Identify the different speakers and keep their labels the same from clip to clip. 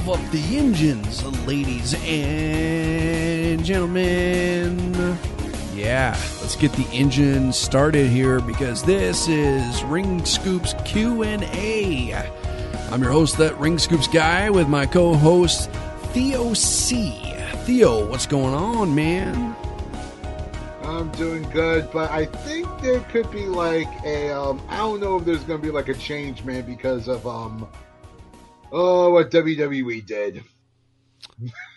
Speaker 1: rev up the engines, ladies and gentlemen. Yeah, let's get the engine started here because this is Ring Scoops Q&A. I'm your host, that Ring Scoops guy, with my co-host Theo C. Theo, what's going on, man?
Speaker 2: I'm doing good, but I think there could be like a um I don't know if there's gonna be like a change, man, because of um oh what WWE did.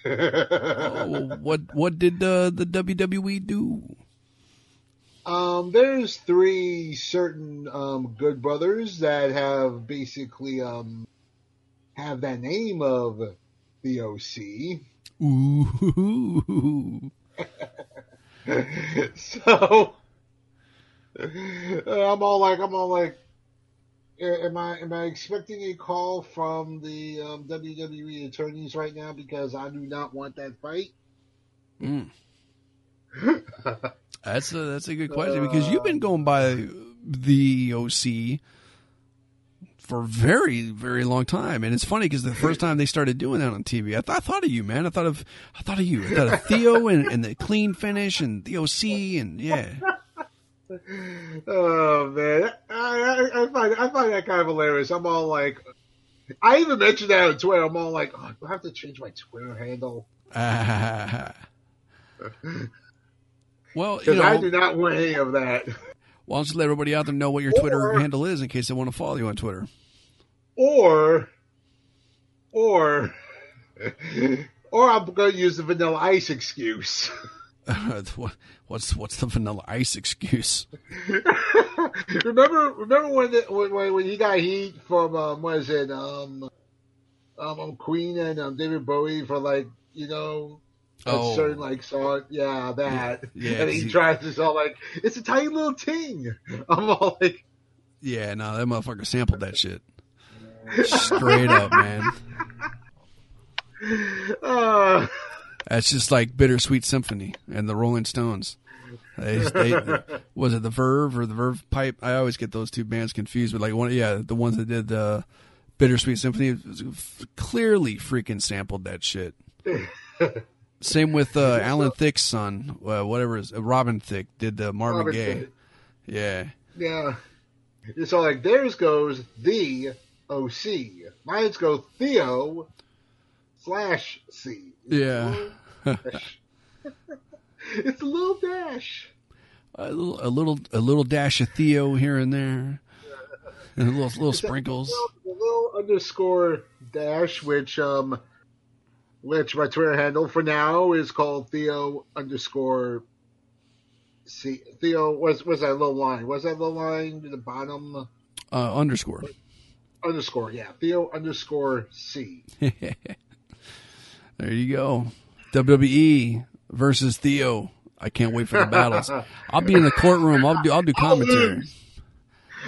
Speaker 1: Oh, what what did uh, the WWE do?
Speaker 2: Um, there's three certain um good brothers that have basically um have that name of the OC.
Speaker 1: Ooh.
Speaker 2: so I'm all like, I'm all like, am I am I expecting a call from the um, WWE attorneys right now because I do not want that fight?
Speaker 1: Mm. That's a that's a good question because you've been going by the OC for a very very long time, and it's funny because the first time they started doing that on TV, I, th- I thought of you, man. I thought of I thought of you. I thought of Theo and, and the clean finish and the OC and yeah.
Speaker 2: Oh man, I, I, I find I find that kind of hilarious. I'm all like, I even mentioned that on Twitter. I'm all like, oh, do I have to change my Twitter handle?
Speaker 1: well, you
Speaker 2: Because
Speaker 1: know,
Speaker 2: I do not want any of that.
Speaker 1: why don't you let everybody out there know what your Twitter handle is in case they want to follow you on Twitter?
Speaker 2: Or, or, or I'm going to use the Vanilla Ice excuse.
Speaker 1: What- what's what's the Vanilla Ice excuse?
Speaker 2: remember, remember when, the, when when he got heat from um, what is it, um, um, um, Queen and um, David Bowie for like you know. A
Speaker 1: Oh.
Speaker 2: certain like song, yeah, that,
Speaker 1: Yeah,
Speaker 2: and
Speaker 1: he-
Speaker 2: he tries to sell like it's a tiny little ting. I'm all like,
Speaker 1: Yeah, no, that motherfucker sampled that shit. Straight up, man.
Speaker 2: uh,
Speaker 1: That's just like Bittersweet Symphony and the Rolling Stones. They, they, was it the Verve or the Verve Pipe? I always get those two bands confused. But like one, yeah, the ones that did the Bittersweet Symphony clearly freaking sampled that shit. Same with uh, Alan Thicke's son, uh, whatever is uh, Robin Thicke did the Marvin Gaye.
Speaker 2: Thicke.
Speaker 1: Yeah,
Speaker 2: Yeah. It's all like theirs goes the OC. Mine's go Theo slash C.
Speaker 1: yeah.
Speaker 2: It's a little dash.
Speaker 1: a little, a little, a little dash of Theo here and there, and a little, little sprinkles.
Speaker 2: A little underscore dash, which um, which my Twitter handle for now is called Theo underscore C. Theo was was that little line? Was that little line to the bottom?
Speaker 1: Uh, underscore.
Speaker 2: Underscore, yeah. Theo underscore C.
Speaker 1: there you go. WWE versus Theo. I can't wait for the battles. I'll be in the courtroom. I'll do. I'll do commentary.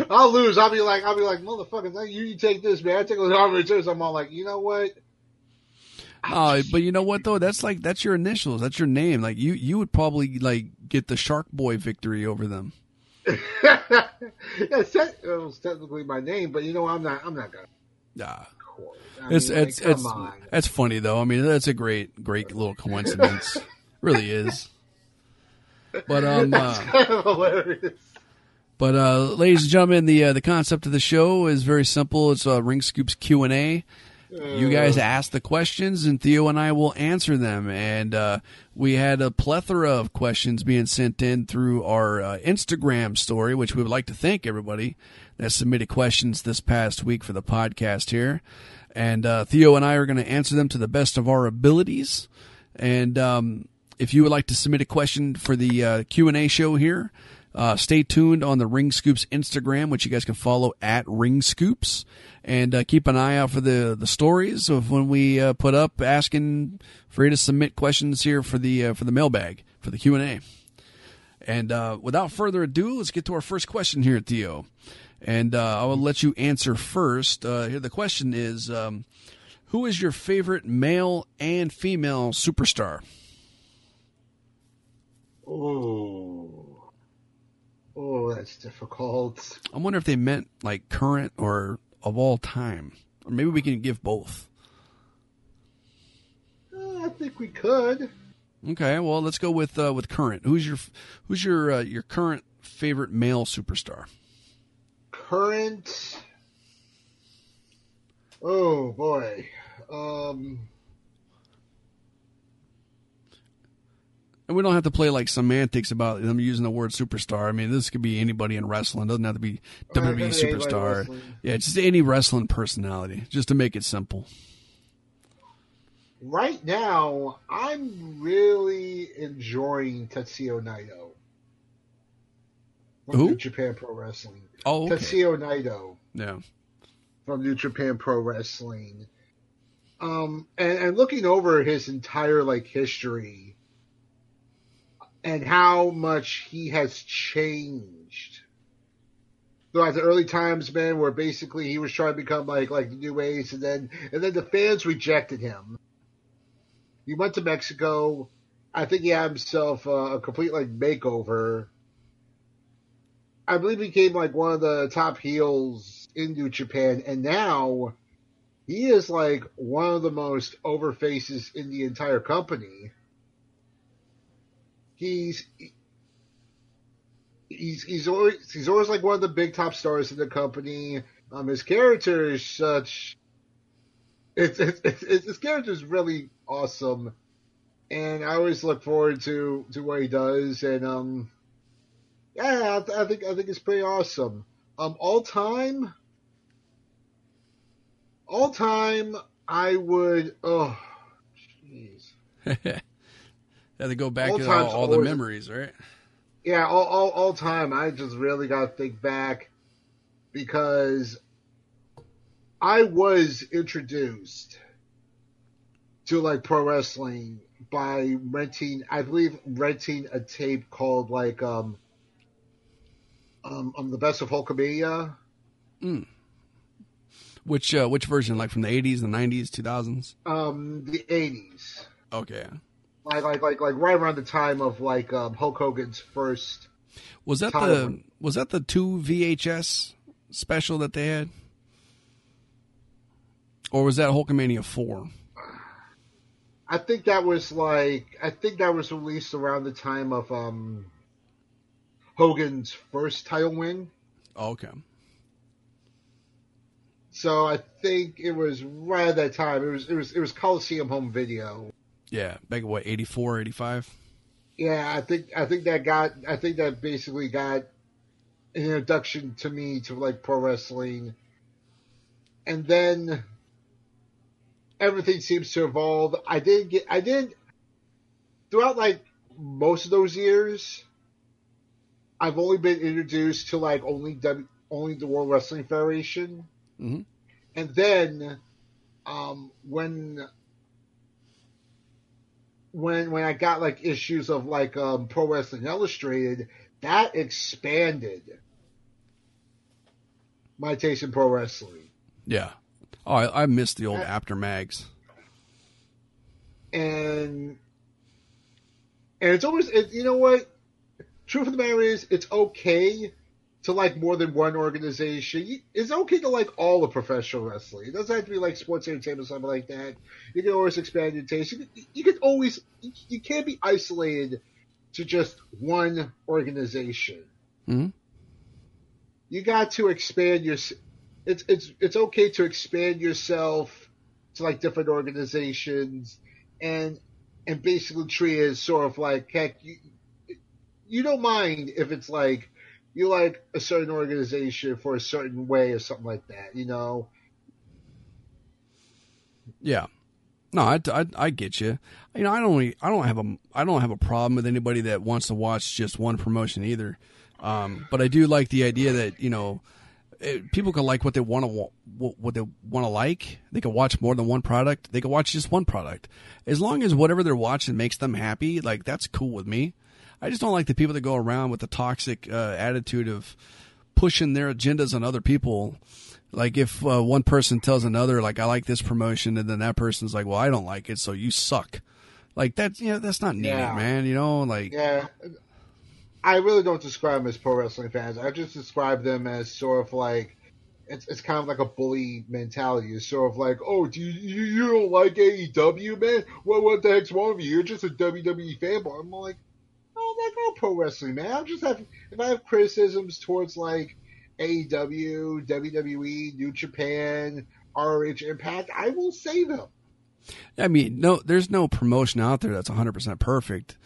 Speaker 2: I'll lose. I'll be like, I'll be like, motherfucker, you, you take this, man. I take those arbitrars. I'm all like, you know what?
Speaker 1: Uh, but you know what though? That's like that's your initials. That's your name. Like you, you would probably like get the Shark Boy victory over them.
Speaker 2: yeah, it was technically my name, but you know, I'm not. I'm not gonna.
Speaker 1: Nah.
Speaker 2: I
Speaker 1: It's
Speaker 2: mean, like,
Speaker 1: it's
Speaker 2: come
Speaker 1: it's
Speaker 2: on.
Speaker 1: that's funny though. I mean, that's a great great little coincidence. really is. But um, uh,
Speaker 2: kind of hilarious.
Speaker 1: But uh, ladies and gentlemen, the uh, the concept of the show is very simple. It's uh, Ring Scoops Q and A. You guys ask the questions, and Theo and I will answer them. And uh, we had a plethora of questions being sent in through our uh, Instagram story, which we would like to thank everybody that submitted questions this past week for the podcast here. And uh, Theo and I are going to answer them to the best of our abilities. And um, if you would like to submit a question for the uh, Q and A show here, uh, stay tuned on the Ring Scoops Instagram, which you guys can follow at Ring Scoops, and uh, keep an eye out for the the stories of when we uh, put up asking for you to submit questions here for the uh, for the mailbag for the Q and A. And uh, without further ado, let's get to our first question here, Theo. And uh, I will let you answer first. Uh, here, the question is: um, Who is your favorite male and female superstar?
Speaker 2: Oh, oh, that's difficult.
Speaker 1: I wonder if they meant like current or of all time, or maybe we can give both.
Speaker 2: I think we could.
Speaker 1: Okay, well, let's go with uh, with current. Who's your who's your uh, your current favorite male superstar?
Speaker 2: Current. Oh boy. Um.
Speaker 1: And we don't have to play like semantics about them using the word superstar. I mean, this could be anybody in wrestling. It doesn't have to be WWE
Speaker 2: anybody
Speaker 1: superstar. Yeah, just any wrestling personality, just to make it simple.
Speaker 2: Right now, I'm really enjoying Tetsuya Naito.
Speaker 1: Who?
Speaker 2: Japan Pro Wrestling.
Speaker 1: Oh, okay.
Speaker 2: Tetsuya Naito
Speaker 1: Yeah.
Speaker 2: from New Japan Pro Wrestling. Um, and, and looking over his entire like history and how much he has changed throughout the early times, man, where basically he was trying to become like like the new ace, and then and then the fans rejected him. He went to Mexico. I think he had himself uh, a complete like makeover. I believe he became like one of the top heels in New Japan, and now he is like one of the most over faces in the entire company. He's he's he's always he's always like one of the big top stars in the company. Um, his character is such. It's, it's, it's, it's his character is really awesome, and I always look forward to to what he does. And um, yeah, I, th- I think I think it's pretty awesome. Um, all time, all time, I would. Oh, jeez.
Speaker 1: Had to go back
Speaker 2: All
Speaker 1: to all, all the memories, right?
Speaker 2: Yeah, all, all, all time. I just really got to think back because I was introduced to like pro wrestling by renting, I believe, renting a tape called like um um, um the best of Hulkamania.
Speaker 1: Which uh, which version? Like from the eighties, the nineties, two thousands?
Speaker 2: Um, the eighties,
Speaker 1: Okay.
Speaker 2: like like like like right around the time of like um, Hulk Hogan's first.
Speaker 1: Was that the was that the two VHS special that they had, or was that Hulkamania four?
Speaker 2: I think that was like I think that was released around the time of um Hogan's first title win.
Speaker 1: Oh, okay.
Speaker 2: So I think it was right at that time. It was it was it was Coliseum home video.
Speaker 1: Yeah, back at what 84, 85?
Speaker 2: Yeah, I think I think that got I think that basically got an introduction to me to like pro wrestling. And then everything seems to evolve. I did get I did throughout like most of those years I've only been introduced to like only w, only the World Wrestling Federation.
Speaker 1: Mhm.
Speaker 2: And then um when when when I got like issues of like um, Pro Wrestling Illustrated, that expanded my taste in pro wrestling.
Speaker 1: Yeah. Oh, I, I missed the old Apter mags.
Speaker 2: And and it's always it, you know what? Truth of the matter is, it's okay to like more than one organization. It's okay to like all of professional wrestling. It doesn't have to be like sports entertainment or something like that. You can always expand your taste. You can, you can always you, can't be isolated to just one organization.
Speaker 1: Mhm.
Speaker 2: You got to expand your. It's it's it's okay to expand yourself to like different organizations and and basically treat it as sort of like heck you you don't mind if it's like you like a certain organization for a certain way or something like that, you know.
Speaker 1: Yeah. No, I, I, I get you. You know, I don't I don't have a I don't have a problem with anybody that wants to watch just one promotion either. Um, but I do like the idea that you know it, people can like what they want to what they want to like. They can watch more than one product. They can watch just one product as long as whatever they're watching makes them happy. Like that's cool with me. I just don't like the people that go around with the toxic uh, attitude of pushing their agendas on other people. Like if uh, one person tells another, like I like this promotion, and then that person's like, well, I don't like it, so you suck. Like that, you know, that's not needed,
Speaker 2: Yeah.
Speaker 1: man. You know, like
Speaker 2: Yeah. I really don't describe them as pro wrestling fans. I just describe them as sort of like it's, it's kind of like a bully mentality. It's sort of like, oh, do you, you, you don't like AEW, man? What what the heck's wrong with you? You're just a WWE fanboy. I'm like, oh, like all pro wrestling, man. I'm just having if I have criticisms towards like AEW, WWE, New Japan, RH Impact, I will say them.
Speaker 1: I mean, no, there's no promotion out there that's 100% perfect.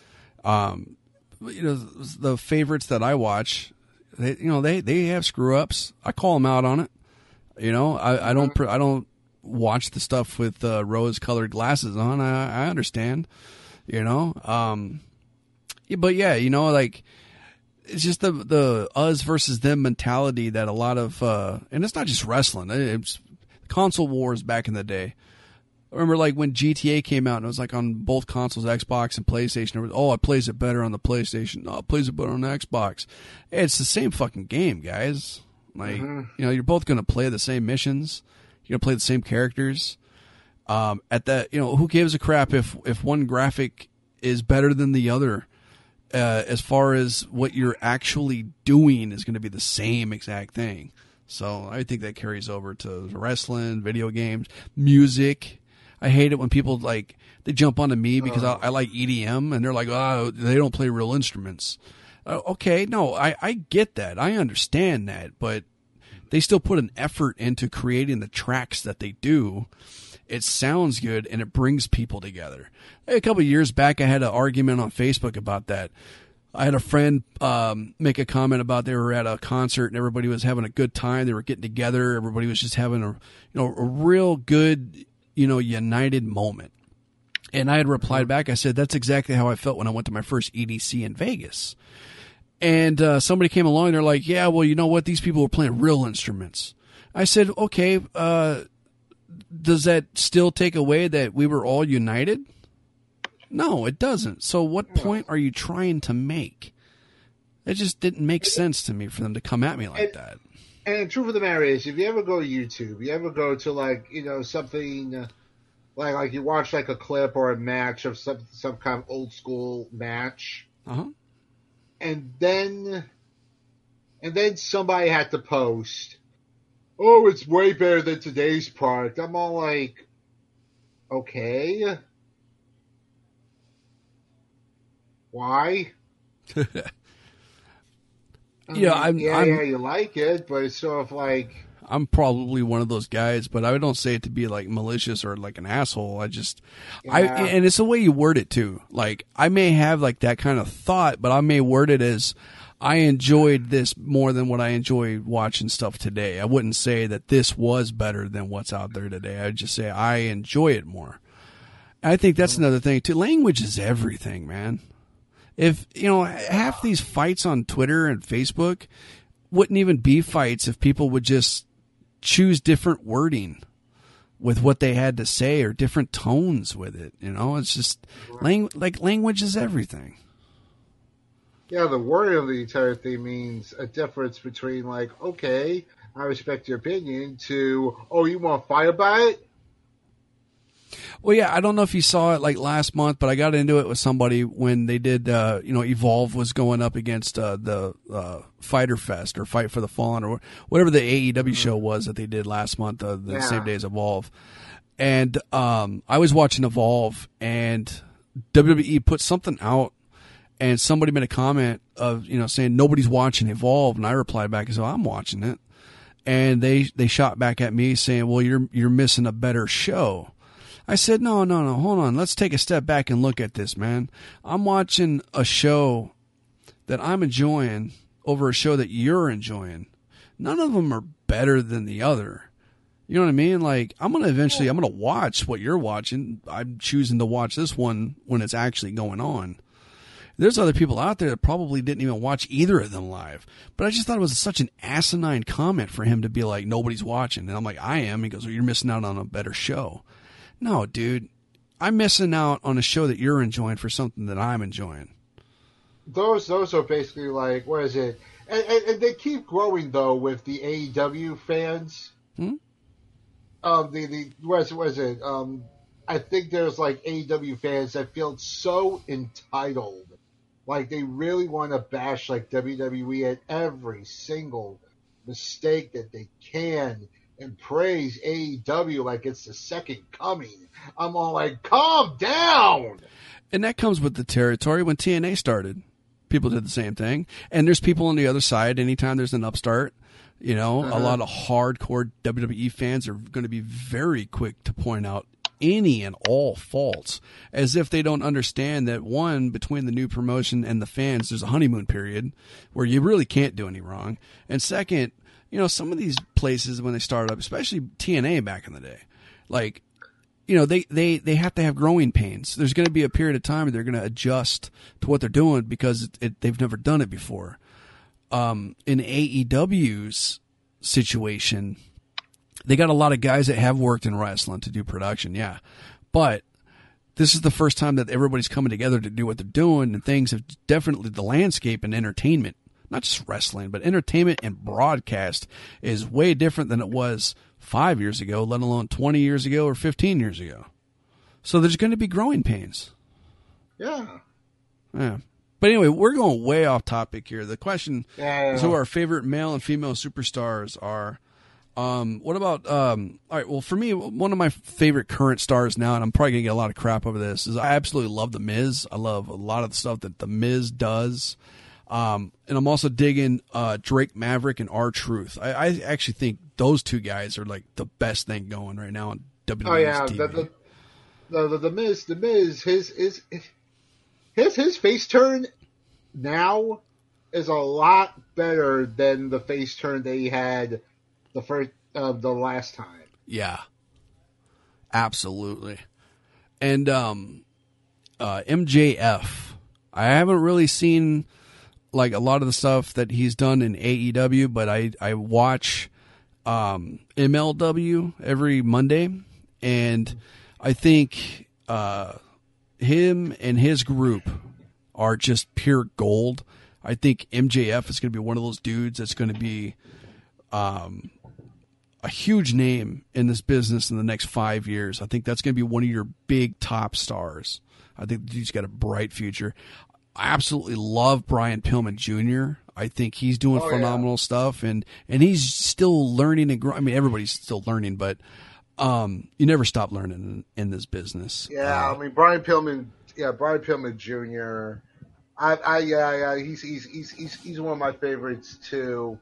Speaker 1: Um, you know, the favorites that I watch, they, you know, they, they have screw ups. I call them out on it. You know, I, I don't, I don't watch the stuff with uh, rose colored glasses on. I, I understand, you know, um, but yeah, you know, like, it's just the the us versus them mentality that a lot of uh, and it's not just wrestling. It's console wars back in the day. I remember like when GTA came out and it was like on both consoles, Xbox and PlayStation. Was, oh, it plays it better on the PlayStation. Oh, it plays it better on the Xbox. It's the same fucking game, guys. Like mm-hmm. you know, you're both gonna play the same missions. You're gonna play the same characters. Um, at that, you know, who gives a crap if if one graphic is better than the other? Uh, as far as what you're actually doing is going to be the same exact thing. So I think that carries over to wrestling, video games, music. I hate it when people like they jump onto me because I, I, like EDM and they're like, oh, they don't play real instruments. Uh, okay, no, I, I get that. I understand that, but they still put an effort into creating the tracks that they do. It sounds good and it brings people together. A couple years back, I had an argument on Facebook about that. I had a friend um, make a comment about they were at a concert and everybody was having a good time. They were getting together. Everybody was just having a you know a real good you know united moment. And I had replied back. I said that's exactly how I felt when I went to my first EDC in Vegas. And uh, somebody came along. They're like, "Yeah, well, you know what? These people were playing real instruments." I said, "Okay, uh, does that still take away that we were all united?" No, it doesn't. So what point are you trying to make? It just didn't make sense to me for them to come at me like and, that.
Speaker 2: And the truth of the matter is, if you ever go to YouTube, you ever go to like you know something uh, like like you watch like a clip or a match of some some kind of old school match,
Speaker 1: uh-huh.
Speaker 2: and then and then somebody had to post, "Oh, it's way better than today's product." I'm all like, okay why?
Speaker 1: yeah, I'm,
Speaker 2: yeah,
Speaker 1: I'm,
Speaker 2: yeah, you like it, but it's sort of like
Speaker 1: I'm probably one of those guys, but I don't say it to be like malicious or like an asshole. I just, yeah. I, and it's the way you word it too. Like I may have like that kind of thought, but I may word it as I enjoyed this more than what I enjoy watching stuff today. I wouldn't say that this was better than what's out there today. I'd just say I enjoy it more. I think that's mm-hmm. another thing too. Language is everything, man if you know half these fights on Twitter and Facebook wouldn't even be fights if people would just choose different wording with what they had to say or different tones with it. You know, it's just lang- like language is everything.
Speaker 2: Yeah, the wording of the entire thing means a difference between like, okay, I respect your opinion to, oh, you want to fight about it?
Speaker 1: Well, yeah, I don't know if you saw it like last month, but I got into it with somebody when they did, uh, you know, Evolve was going up against uh, the uh, Fyter Fest or Fight for the Fallen or whatever the AEW mm-hmm. show was that they did last month, uh, the yeah. same day as Evolve. And um, I was watching Evolve, and WWE put something out, and somebody made a comment of, you know, saying nobody's watching Evolve, and I replied back and said, I'm watching it. And they, they shot back at me saying, well, you're, you're missing a better show. I said, no, no, no, hold on. Let's take a step back and look at this, man. I'm watching a show that I'm enjoying over a show that you're enjoying. None of them are better than the other. You know what I mean? Like, I'm to eventually, I'm to watch what you're watching. I'm choosing to watch this one when it's actually going on. There's other people out there that probably didn't even watch either of them live. But I just thought it was such an asinine comment for him to be like, nobody's watching. And I'm like, I am. He goes, well, you're missing out on a better show. No, dude, I'm missing out on a show that you're enjoying for something that I'm enjoying.
Speaker 2: Those those are basically like what is it? And, and, and they keep growing though with the AEW fans.
Speaker 1: Hmm?
Speaker 2: Um, the the what is, what is it? Um, I think there's like AEW fans that feel so entitled, like they really want to bash like WWE at every single mistake that they can and praise AEW like it's the second coming. I'm all like, calm down.
Speaker 1: And that comes with the territory. When TNA started, people did the same thing. And there's people on the other side. Anytime there's an upstart, you know, uh-huh. a lot of hardcore WWE fans are going to be very quick to point out any and all faults as if they don't understand that one between the new promotion and the fans there's a honeymoon period where you really can't do any wrong. And second you know some of these places when they start up especially TNA back in the day like you know they they they have to have growing pains. There's going to be a period of time where they're going to adjust to what they're doing because it, it, they've never done it before. Um in AEW's situation they got a lot of guys that have worked in wrestling to do production, yeah. But this is the first time that everybody's coming together to do what they're doing, and things have definitely the landscape and entertainment, not just wrestling, but entertainment and broadcast is way different than it was five years ago, let alone 20 years ago or 15 years ago. So there's going to be growing pains.
Speaker 2: Yeah.
Speaker 1: Yeah. But anyway, we're going way off topic here. The question yeah, is who our favorite male and female superstars are. Um, what about um, all right? Well, for me, one of my favorite current stars now, and I'm probably gonna get a lot of crap over this, is I absolutely love the Miz. I love a lot of the stuff that the Miz does, um, and I'm also digging uh, Drake Maverick and R-Truth. I, I, actually think those two guys are like the best thing going right now on WWE. Oh yeah, TV.
Speaker 2: The, the, the, the Miz, the Miz, his his his his face turn now is a lot better than the face turn that he had the first of uh, the last time.
Speaker 1: Yeah, absolutely. And um, uh, MJF, I haven't really seen like a lot of the stuff that he's done in AEW, but I I watch um, MLW every Monday, and I think uh, him and his group are just pure gold. I think MJF is going to be one of those dudes that's going to be um, a huge name in this business in the next five years. I think that's going to be one of your big top stars. I think he's got a bright future. I absolutely love Brian Pillman Jr. I think he's doing oh, phenomenal yeah. stuff, and and he's still learning and growing. I mean, everybody's still learning, but um, you never stop learning in, in this business.
Speaker 2: Yeah, uh, I mean Brian Pillman. Yeah, Brian Pillman Jr. I, I yeah, yeah, he's he's he's he's he's one of my favorites too,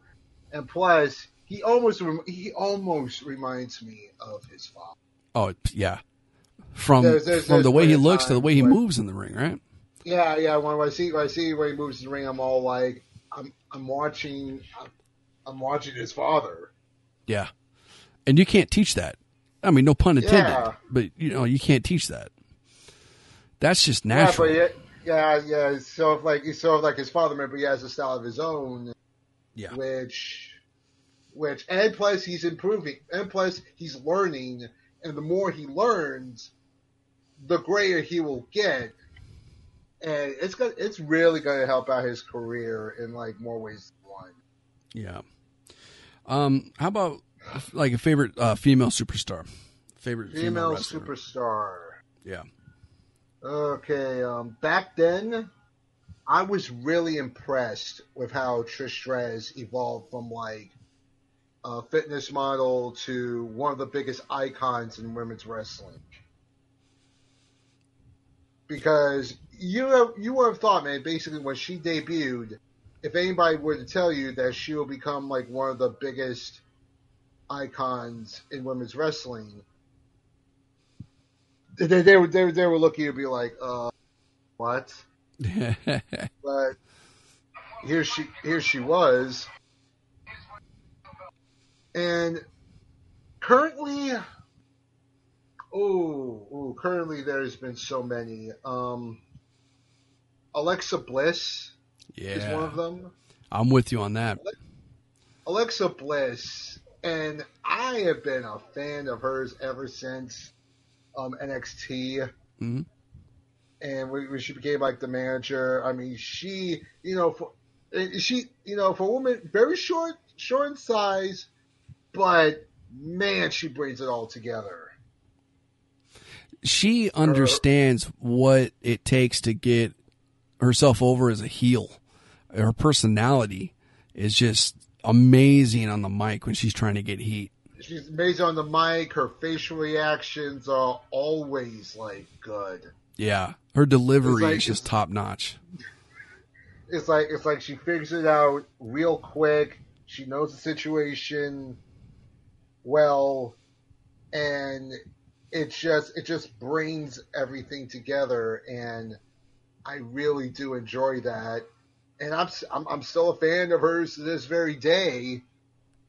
Speaker 2: and plus he almost he almost reminds me of his father.
Speaker 1: Oh yeah, from there's, there's, from there's the way he looks to the way he moves in the ring, right?
Speaker 2: Yeah, yeah. When I see when I see when he moves in the ring, I'm all like, I'm I'm watching, I'm, I'm watching his father.
Speaker 1: Yeah, and you can't teach that. I mean, no pun intended, yeah. but you know you can't teach that. That's just natural.
Speaker 2: Yeah, yeah, yeah. So if like so if like his father, remember he has a style of his own.
Speaker 1: Yeah.
Speaker 2: Which which and plus he's improving and plus he's learning and the more he learns the greater he will get. And it's going it's really going to help out his career in like more ways than one.
Speaker 1: Yeah. Um how about like a favorite uh, female superstar? Favorite female,
Speaker 2: female superstar.
Speaker 1: Yeah.
Speaker 2: Okay um back then I was really impressed with how Trish Stratus evolved from like uh, fitness model to one of the biggest icons in women's wrestling. Because you have, you would have thought, man, basically when she debuted, if anybody were to tell you that she will become like one of the biggest icons in women's wrestling, they, they, were, they, they were looking to be like, uh, what? but here she here she was and currently, oh, oh, currently there's been so many. Um, Alexa Bliss
Speaker 1: yeah.
Speaker 2: is one of them.
Speaker 1: I'm with you on that.
Speaker 2: Alexa Bliss, and I have been a fan of hers ever since um, NXT.
Speaker 1: Mm-hmm.
Speaker 2: And when she became like the manager, I mean, she, you know, for, she, you know, for a woman, very short, short in size, but man, she brings it all together.
Speaker 1: She understands what it takes to get herself over as a heel. Her personality is just amazing on the mic when she's trying to get heat.
Speaker 2: She's amazing on the mic. Her facial reactions are always like good.
Speaker 1: Yeah, her delivery
Speaker 2: like-
Speaker 1: is just top notch.
Speaker 2: It's like it's like she figures it out real quick. She knows the situation well, and it just it just brings everything together, and I really do enjoy that. And I'm I'm, I'm still a fan of hers to this very day.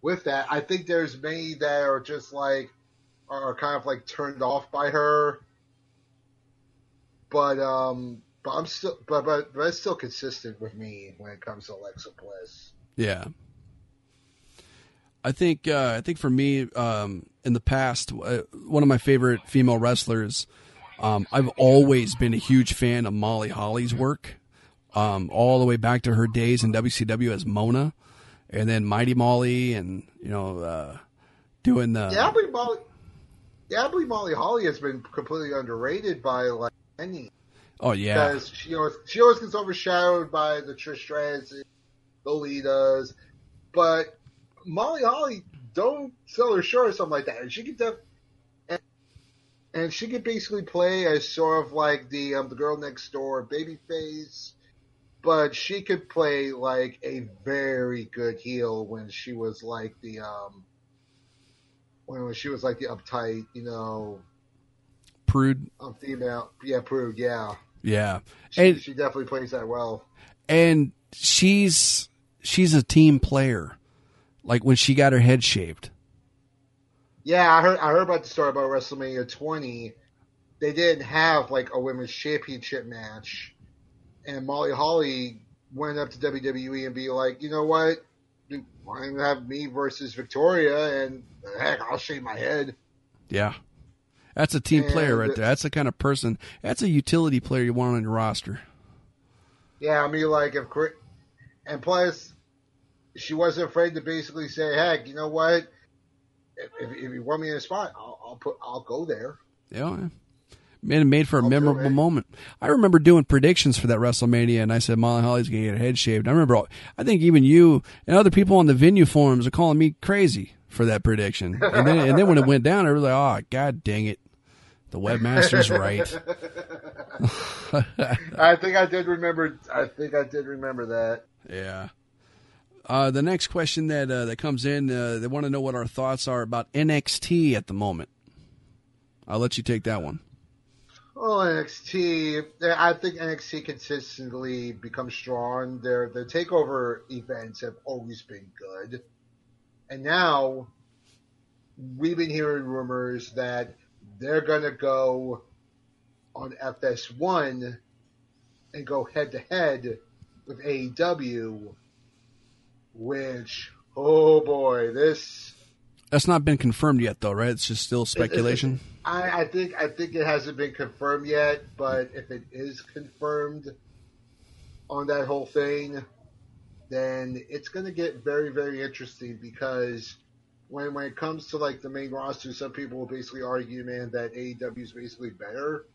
Speaker 2: With that, I think there's many that are just like are kind of like turned off by her, but um, but I'm still but but but it's still consistent with me when it comes to Alexa Bliss.
Speaker 1: Yeah. I think uh, I think for me um, in the past, uh, one of my favorite female wrestlers. Um, I've always been a huge fan of Molly Holly's work, um, all the way back to her days in WCW as Mona, and then Mighty Molly, and you know, uh, doing the
Speaker 2: Yeah, I believe Molly. Yeah, I believe Molly Holly has been completely underrated by like any.
Speaker 1: oh yeah,
Speaker 2: because she always she always gets overshadowed by the Trish Stratus, the Litas, but Molly Holly don't sell her short or something like that, and she could def- and, and she could basically play as sort of like the um, the girl next door babyface, but she could play like a very good heel when she was like the um when she was like the uptight, you know,
Speaker 1: prude,
Speaker 2: um, female, yeah, prude, yeah.
Speaker 1: yeah,
Speaker 2: She,
Speaker 1: and
Speaker 2: she definitely plays that well.
Speaker 1: and she's she's a team player. Like when she got her head shaved.
Speaker 2: Yeah, I heard I heard about the story about WrestleMania 20. They didn't have like a women's championship match, and Molly Holly went up to WWE and be like, you know what, Dude, why don't you have me versus Victoria, and heck, I'll shave my head.
Speaker 1: Yeah. That's a team
Speaker 2: And-
Speaker 1: player right there. That's the kind of person. That's a utility player you want on your roster.
Speaker 2: Yeah, I mean, like if and plus, she wasn't afraid to basically say, heck, you know what, if, if, if you want me in a spot, I'll, I'll put, I'll go there.
Speaker 1: Yeah. yeah. Made made for a
Speaker 2: I'll
Speaker 1: memorable moment. I remember doing predictions for that WrestleMania, and I said Molly Holly's gonna get her head shaved. I remember, I think even you and other people on the venue forums are calling me crazy for that prediction. And then, and then when it went down, I was like, "Oh, god dang it, the webmaster's right."
Speaker 2: I think I did remember. I think I did remember that.
Speaker 1: Yeah. Uh, the next question that uh, that comes in, uh, they want to know what our thoughts are about NXT at the moment. I'll let you take that one.
Speaker 2: Oh, NXT. I think NXT consistently becomes strong. Their the takeover events have always been good, and now we've been hearing rumors that they're gonna go on FS1 and go head to head with AEW, which oh boy, this
Speaker 1: That's not been confirmed yet, though, right? It's just still speculation.
Speaker 2: I, I think I think it hasn't been confirmed yet, but if it is confirmed on that whole thing, then it's going to get very very interesting because when when it comes to like the main roster, some people will basically argue, man, that AEW is basically better,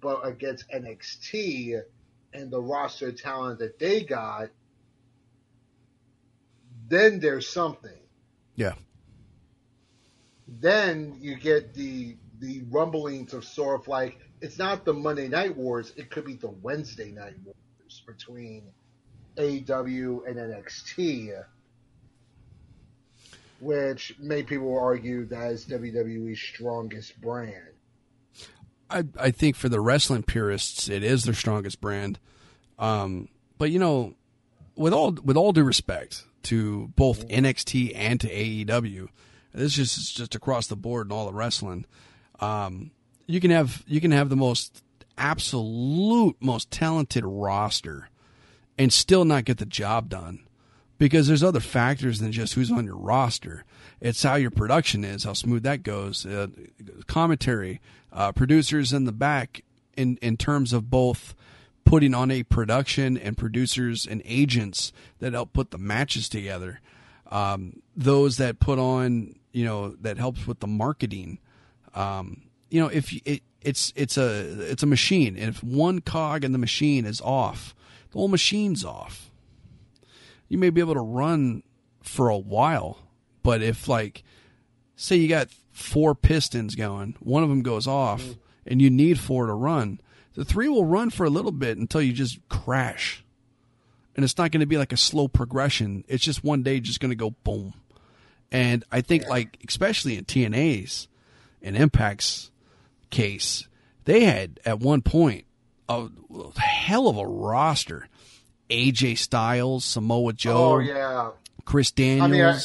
Speaker 2: but against NXT and the roster talent that they got, then there's something
Speaker 1: Yeah.
Speaker 2: then you get the the rumblings of sort of like it's not the Monday Night Wars, it could be the Wednesday Night Wars between AEW and NXT, which many people argue that is WWE's strongest brand.
Speaker 1: I I think for the wrestling purists, it is their strongest brand. Um, but you know, with all with all due respect to both NXT and to AEW, this is just just across the board in all the wrestling. Um, you can have you can have the most absolute most talented roster and still not get the job done because there's other factors than just who's on your roster. It's how your production is, how smooth that goes, uh, commentary, uh, producers in the back, in in terms of both putting on a production and producers and agents that help put the matches together. Um, those that put on, you know, that helps with the marketing. Um, you know, if it, it's it's a it's a machine, and if one cog in the machine is off, the whole machine's off you may be able to run for a while. But if like, say you got four pistons going, one of them goes off, and you need four to run, the three will run for a little bit until you just crash. And it's not going to be like a slow progression. It's just one day just going to go boom. And I think like especially in TNA's and Impact's case, they had at one point a hell of a roster. AJ Styles, Samoa Joe,
Speaker 2: oh yeah,
Speaker 1: Chris Daniels, I mean, I,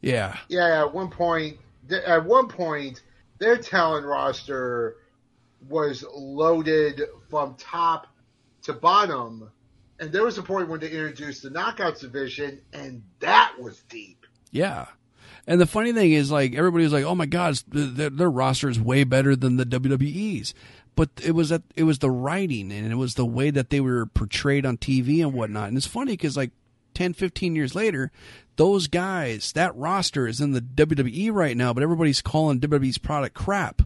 Speaker 1: yeah,
Speaker 2: yeah. At one point, at one point, their talent roster was loaded from top to bottom, and there was a point when they introduced the Knockouts division, and that was deep.
Speaker 1: Yeah. And the funny thing is, like everybody was like, "Oh my God, their, their roster is way better than the WWE's." but it was that it was the writing and it was the way that they were portrayed on TV and whatnot. And it's funny because like 10, 15 years later, those guys, that roster is in the WWE right now, but everybody's calling WWE's product crap.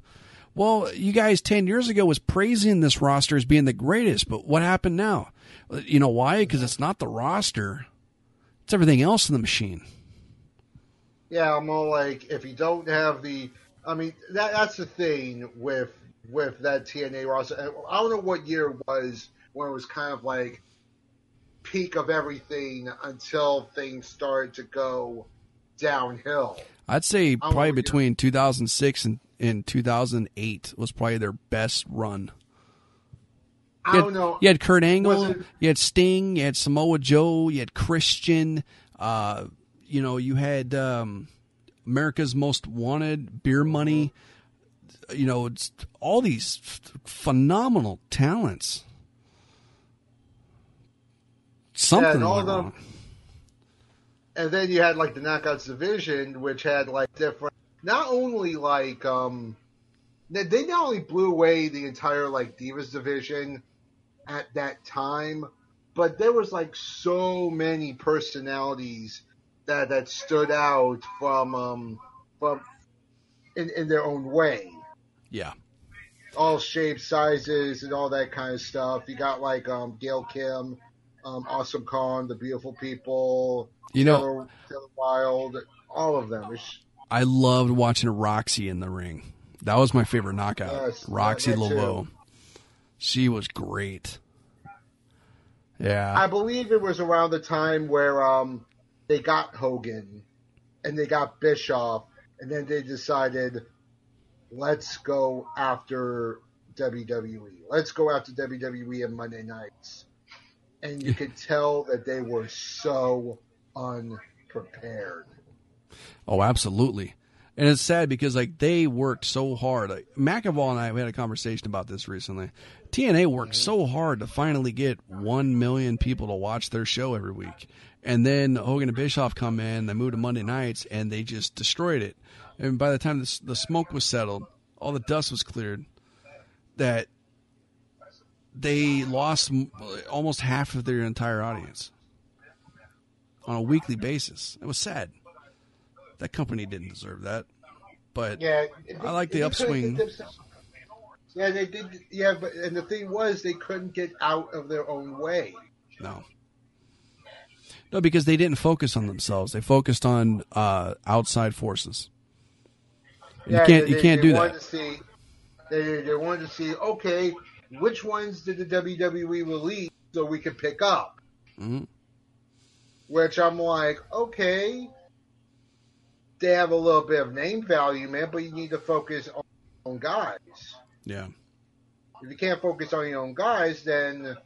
Speaker 1: Well, you guys 10 years ago was praising this roster as being the greatest, but what happened now? You know why? Because it's not the roster. It's everything else in the machine.
Speaker 2: Yeah, I'm all like, if you don't have the, I mean, that that's the thing with with that TNA roster. I don't know what year it was when it was kind of like peak of everything until things started to go downhill.
Speaker 1: I'd say probably between 2006 and, and 2008 was probably their best run.
Speaker 2: I don't know.
Speaker 1: You had Kurt Angle, you had Sting, you had Samoa Joe, you had Christian. Uh, you know, you had um, America's Most Wanted, Beer Money. You know, it's all these phenomenal talents. Something yeah, and them,
Speaker 2: And then you had like the Knockouts division, which had like different, not only like um, they not only blew away the entire like Divas division at that time, but there was like so many personalities that that stood out from um from in, in their own way.
Speaker 1: Yeah.
Speaker 2: All shapes, sizes, and all that kind of stuff. You got like um, Gail Kim, um, Awesome Kong, The Beautiful People,
Speaker 1: you know, Taylor,
Speaker 2: Taylor Wilde, all of them. It's,
Speaker 1: I loved watching Roxxi in the ring. That was my favorite knockout. Yes, Roxxi Laveaux. She was great. Yeah.
Speaker 2: I believe it was around the time where um, they got Hogan and they got Bischoff, and then they decided let's go after WWE. Let's go after WWE and Monday nights. And you could tell that they were so unprepared.
Speaker 1: Oh, absolutely. And it's sad because like they worked so hard. Like, McAvoy and I we had a conversation about this recently. TNA worked so hard to finally get one million people to watch their show every week, and then Hogan and Bischoff come in. They moved to Monday nights, and they just destroyed it. And by the time the, the smoke was settled, all the dust was cleared, that they lost almost half of their entire audience on a weekly basis. It was sad. That company didn't deserve that, but yeah, I like the upswing.
Speaker 2: Yeah, they did. Yeah, but and the thing was, they couldn't get out of their own way.
Speaker 1: No. No, because they didn't focus on themselves. They focused on uh, outside forces. Yeah, you can't. They, you can't do that.
Speaker 2: See, they they wanted to see okay, which ones did the WWE release so we could pick up. Mm-hmm. Which I'm like, okay, they have a little bit of name value, man, but you need to focus on, on guys.
Speaker 1: Yeah.
Speaker 2: If you can't focus on your own guys, then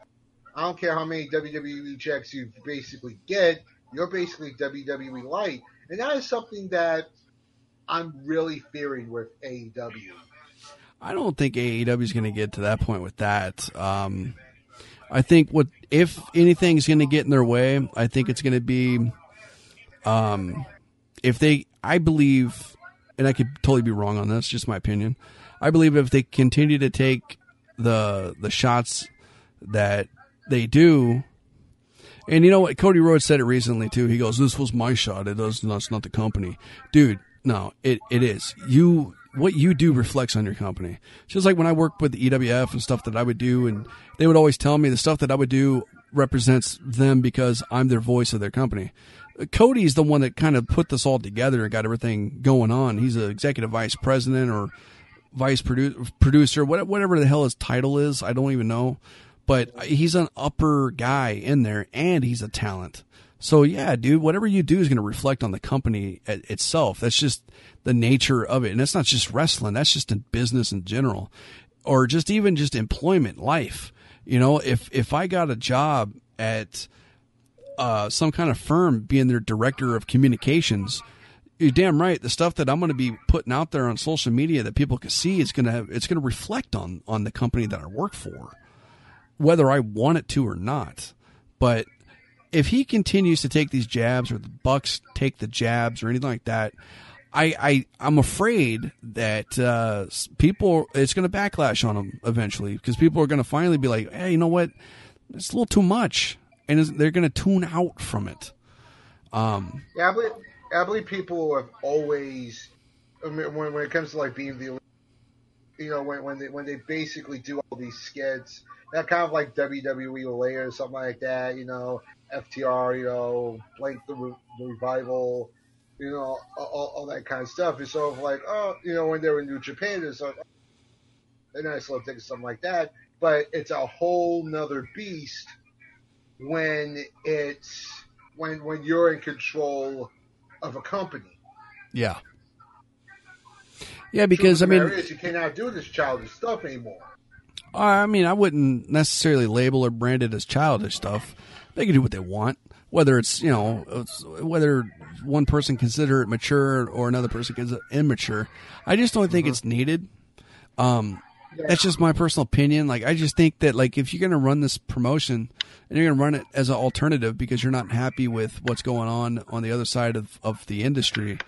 Speaker 2: I don't care how many WWE checks you basically get. You're basically WWE light, and that is something that I'm really fearing with AEW.
Speaker 1: I don't think AEW is going to get to that point with that. Um, I think what if anything's going to get in their way, I think it's going to be um, if they. I believe, and I could totally be wrong on this. Just my opinion. I believe if they continue to take the the shots that they do and you know what? Cody Rhodes said it recently too. He goes, "This was my shot. It does. That's not the company, dude. No, it, it is. You what you do reflects on your company. Just like when I worked with the EWF and stuff that I would do, and they would always tell me the stuff that I would do represents them because I'm their voice of their company. Cody's the one that kind of put this all together and got everything going on. He's an executive vice president or vice produ- producer, whatever the hell his title is. I don't even know, but he's an upper guy in there, and he's a talent. So yeah, dude, whatever you do is going to reflect on the company itself. That's just the nature of it, and that's not just wrestling. That's just in business in general, or just even just employment life. You know, if if I got a job at uh, some kind of firm being their director of communications, you're damn right. The stuff that I'm going to be putting out there on social media that people can see is going to it's going to reflect on on the company that I work for, whether I want it to or not. But if he continues to take these jabs, or the Bucks take the jabs, or anything like that, I, I I'm afraid that uh, people it's going to backlash on him eventually because people are going to finally be like, hey, you know what, it's a little too much, and they're going to tune out from it. Um,
Speaker 2: yeah, I believe, I believe people have always, I mean, when when it comes to like being the, you know, when when they when they basically do all these skits, that kind of like WWE layer or something like that, you know, FTR, you know, Blink the, Re- the Revival you know, all, all, that kind of stuff. It's sort of like, oh, you know, when they were in New Japan, it's like a nice little thing, something like that. But it's a whole nother beast when it's when when you're in control of a company.
Speaker 1: Yeah. Yeah, because I mean,
Speaker 2: is you cannot do this childish stuff anymore.
Speaker 1: I mean, I wouldn't necessarily label or brand it as childish stuff. They can do what they want whether it's you know whether one person consider it mature or another person consider it immature. I just don't think uh-huh. it's needed. Um, yeah. That's just my personal opinion. Like I just think that like if you're going to run this promotion and you're going to run it as an alternative because you're not happy with what's going on on the other side of, of the industry,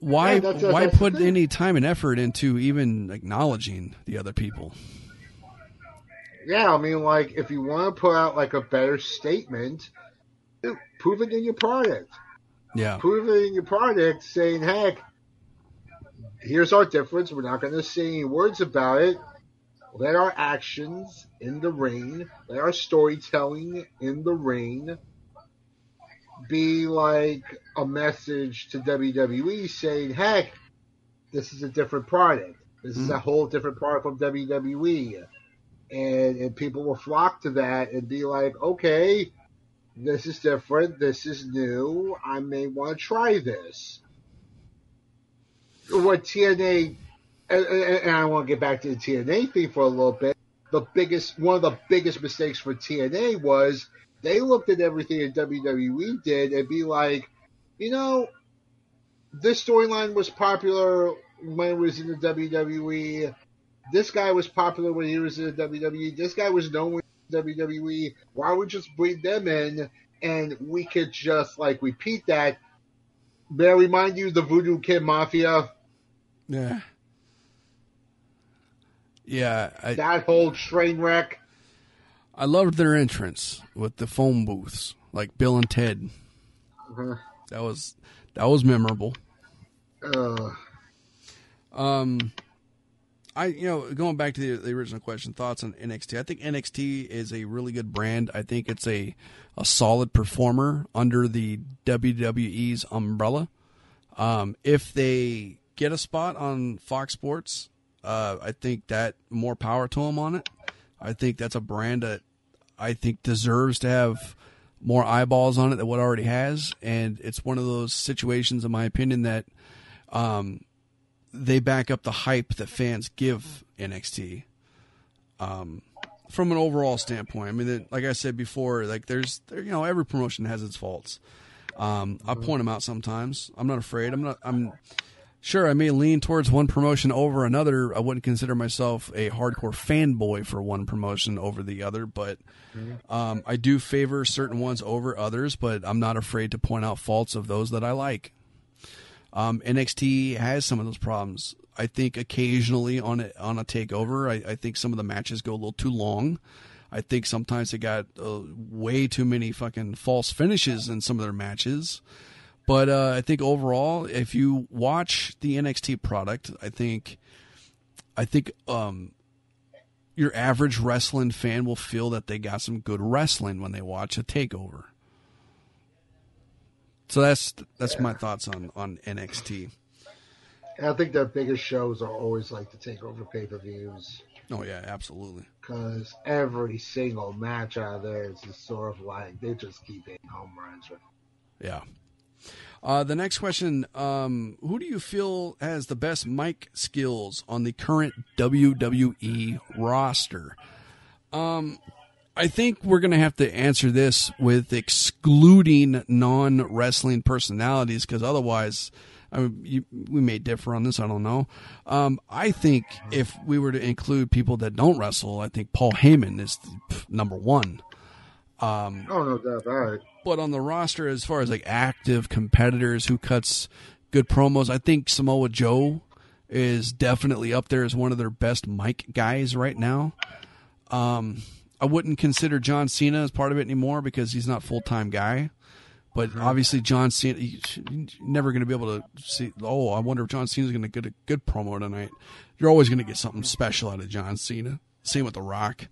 Speaker 1: why yeah, that's, why that's put any time and effort into even acknowledging the other people?
Speaker 2: Yeah, I mean, like if you want to put out like a better statement, prove it in your product.
Speaker 1: Yeah.
Speaker 2: Prove it in your product saying, heck, here's our difference. We're not going to say any words about it. Let our actions in the ring, let our storytelling in the ring be like a message to WWE saying, heck, this is a different product. This mm-hmm. is a whole different product from WWE. And, and people will flock to that and be like, okay, this is different. This is new. I may want to try this. What TNA, and, and I want to get back to the TNA thing for a little bit. The biggest, one of the biggest mistakes for TNA was they looked at everything that WWE did and be like, you know, this storyline was popular when it was in the WWE. This guy was popular when he was in the WWE. This guy was known in WWE. Why would just bring them in and we could just like repeat that? May I remind you the Voodoo Kin Mafia?
Speaker 1: Yeah. Yeah.
Speaker 2: I, that whole train wreck.
Speaker 1: I loved their entrance with the phone booths, like Bill and Ted. Uh-huh. That was that was memorable. Uh. Um, I you know going back to the, the, original question, thoughts on NXT. I think NXT is a really good brand. I think it's a a solid performer under the WWE's umbrella. Um, if they get a spot on Fox Sports, uh, I think that more power to them on it. I think that's a brand that I think deserves to have more eyeballs on it than what it already has, and it's one of those situations, in my opinion, that um, they back up the hype that fans give NXT. Um, from an overall standpoint, I mean, like I said before, like there's, there, you know, every promotion has its faults. Um, I point them out sometimes. I'm not afraid. I'm not. I'm sure I may lean towards one promotion over another. I wouldn't consider myself a hardcore fanboy for one promotion over the other, but um, I do favor certain ones over others. But I'm not afraid to point out faults of those that I like. Um, NXT has some of those problems. I think occasionally on a, on a takeover, I, I, think some of the matches go a little too long. I think sometimes they got uh, way too many fucking false finishes in some of their matches. But uh, I think overall, if you watch the NXT product, I think, I think um, your average wrestling fan will feel that they got some good wrestling when they watch a takeover. So that's that's my thoughts on on NXT.
Speaker 2: And I think their biggest shows are always like the takeover pay per views.
Speaker 1: Oh yeah, absolutely.
Speaker 2: Because every single match out of there is just sort of like they just keep hitting home runs.
Speaker 1: Yeah. Uh, the next question: um, Who do you feel has the best mic skills on the current WWE roster? Um, I think we're going to have to answer this with excluding non wrestling personalities because otherwise, I mean, you, we may differ on this. I don't know. Um, I think if we were to include people that don't wrestle, I think Paul Heyman is number one.
Speaker 2: Um, oh no doubt about it.
Speaker 1: But on the roster, as far as like active competitors who cuts good promos, I think Samoa Joe is definitely up there as one of their best mic guys right now. Um, I wouldn't consider John Cena as part of it anymore because he's not full time guy. But obviously, John Cena, he's never going to be able to see. Oh, I wonder if John Cena's going to get a good promo tonight. You're always going to get something special out of John Cena. Same with The Rock.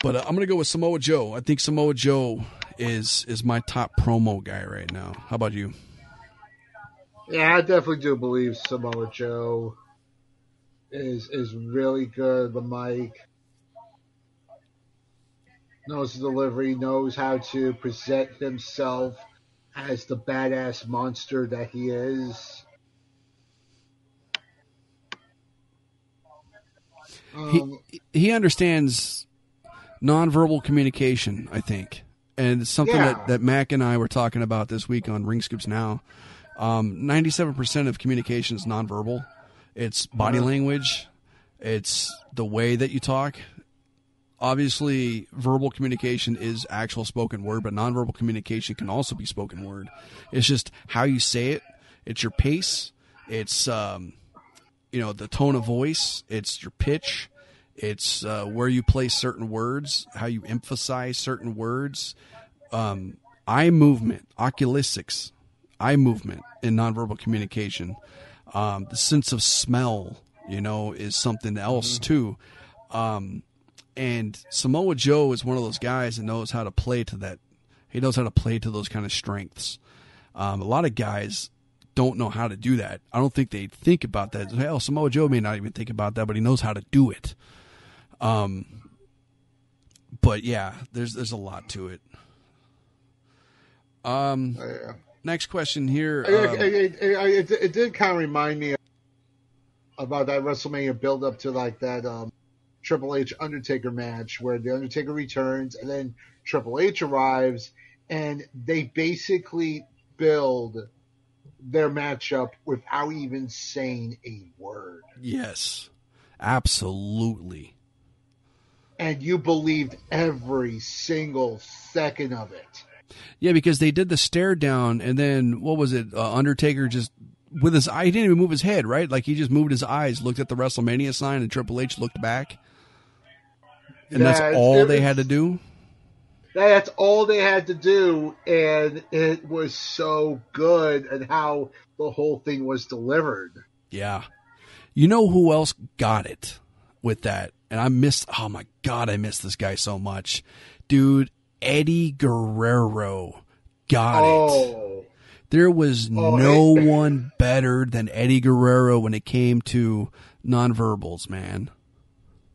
Speaker 1: But uh, I'm going to go with Samoa Joe. I think Samoa Joe is is my top promo guy right now. How about you?
Speaker 2: Yeah, I definitely do believe Samoa Joe is is really good. The mic knows the delivery, knows how to present himself as the badass monster that he is.
Speaker 1: Um, he he understands nonverbal communication, I think, and it's something yeah. that that Mac and I were talking about this week on Ring Scoops Now. Um, ninety-seven percent of communication is nonverbal. It's body uh-huh. language. It's the way that you talk obviously verbal communication is actual spoken word, but nonverbal communication can also be spoken word. It's just how you say it. It's your pace. It's um, you know the tone of voice. It's your pitch. It's uh, where you place certain words, how you emphasize certain words. Um, eye movement, oculesics, eye movement in nonverbal communication. Um, the sense of smell, you know, is something else mm-hmm. too. Um, and Samoa Joe is one of those guys that knows how to play to that. He knows how to play to those kind of strengths. Um, a lot of guys don't know how to do that. I don't think they think about that. Hell, Samoa Joe may not even think about that, but he knows how to do it. Um, but yeah, there's there's a lot to it. Um, oh, yeah. next question here.
Speaker 2: Um, it, it, it, it, did kind of remind me about that WrestleMania build up to like that um, Triple H Undertaker match where the Undertaker returns and then Triple H arrives and they basically build their matchup without even saying a word.
Speaker 1: Yes. Absolutely.
Speaker 2: And you believed every single second of it.
Speaker 1: Yeah, because they did the stare down and then what was it? Uh, Undertaker just with his eye, he didn't even move his head, right? Like he just moved his eyes, looked at the WrestleMania sign, and Triple H looked back. And that's all they had to do?
Speaker 2: That's all they had to do, and it was so good and how the whole thing was delivered.
Speaker 1: Yeah. You know who else got it with that? And I missed, oh my God, I missed this guy so much. Dude, Eddie Guerrero got oh. it. There was oh, no hey. one better than Eddie Guerrero when it came to nonverbals, man.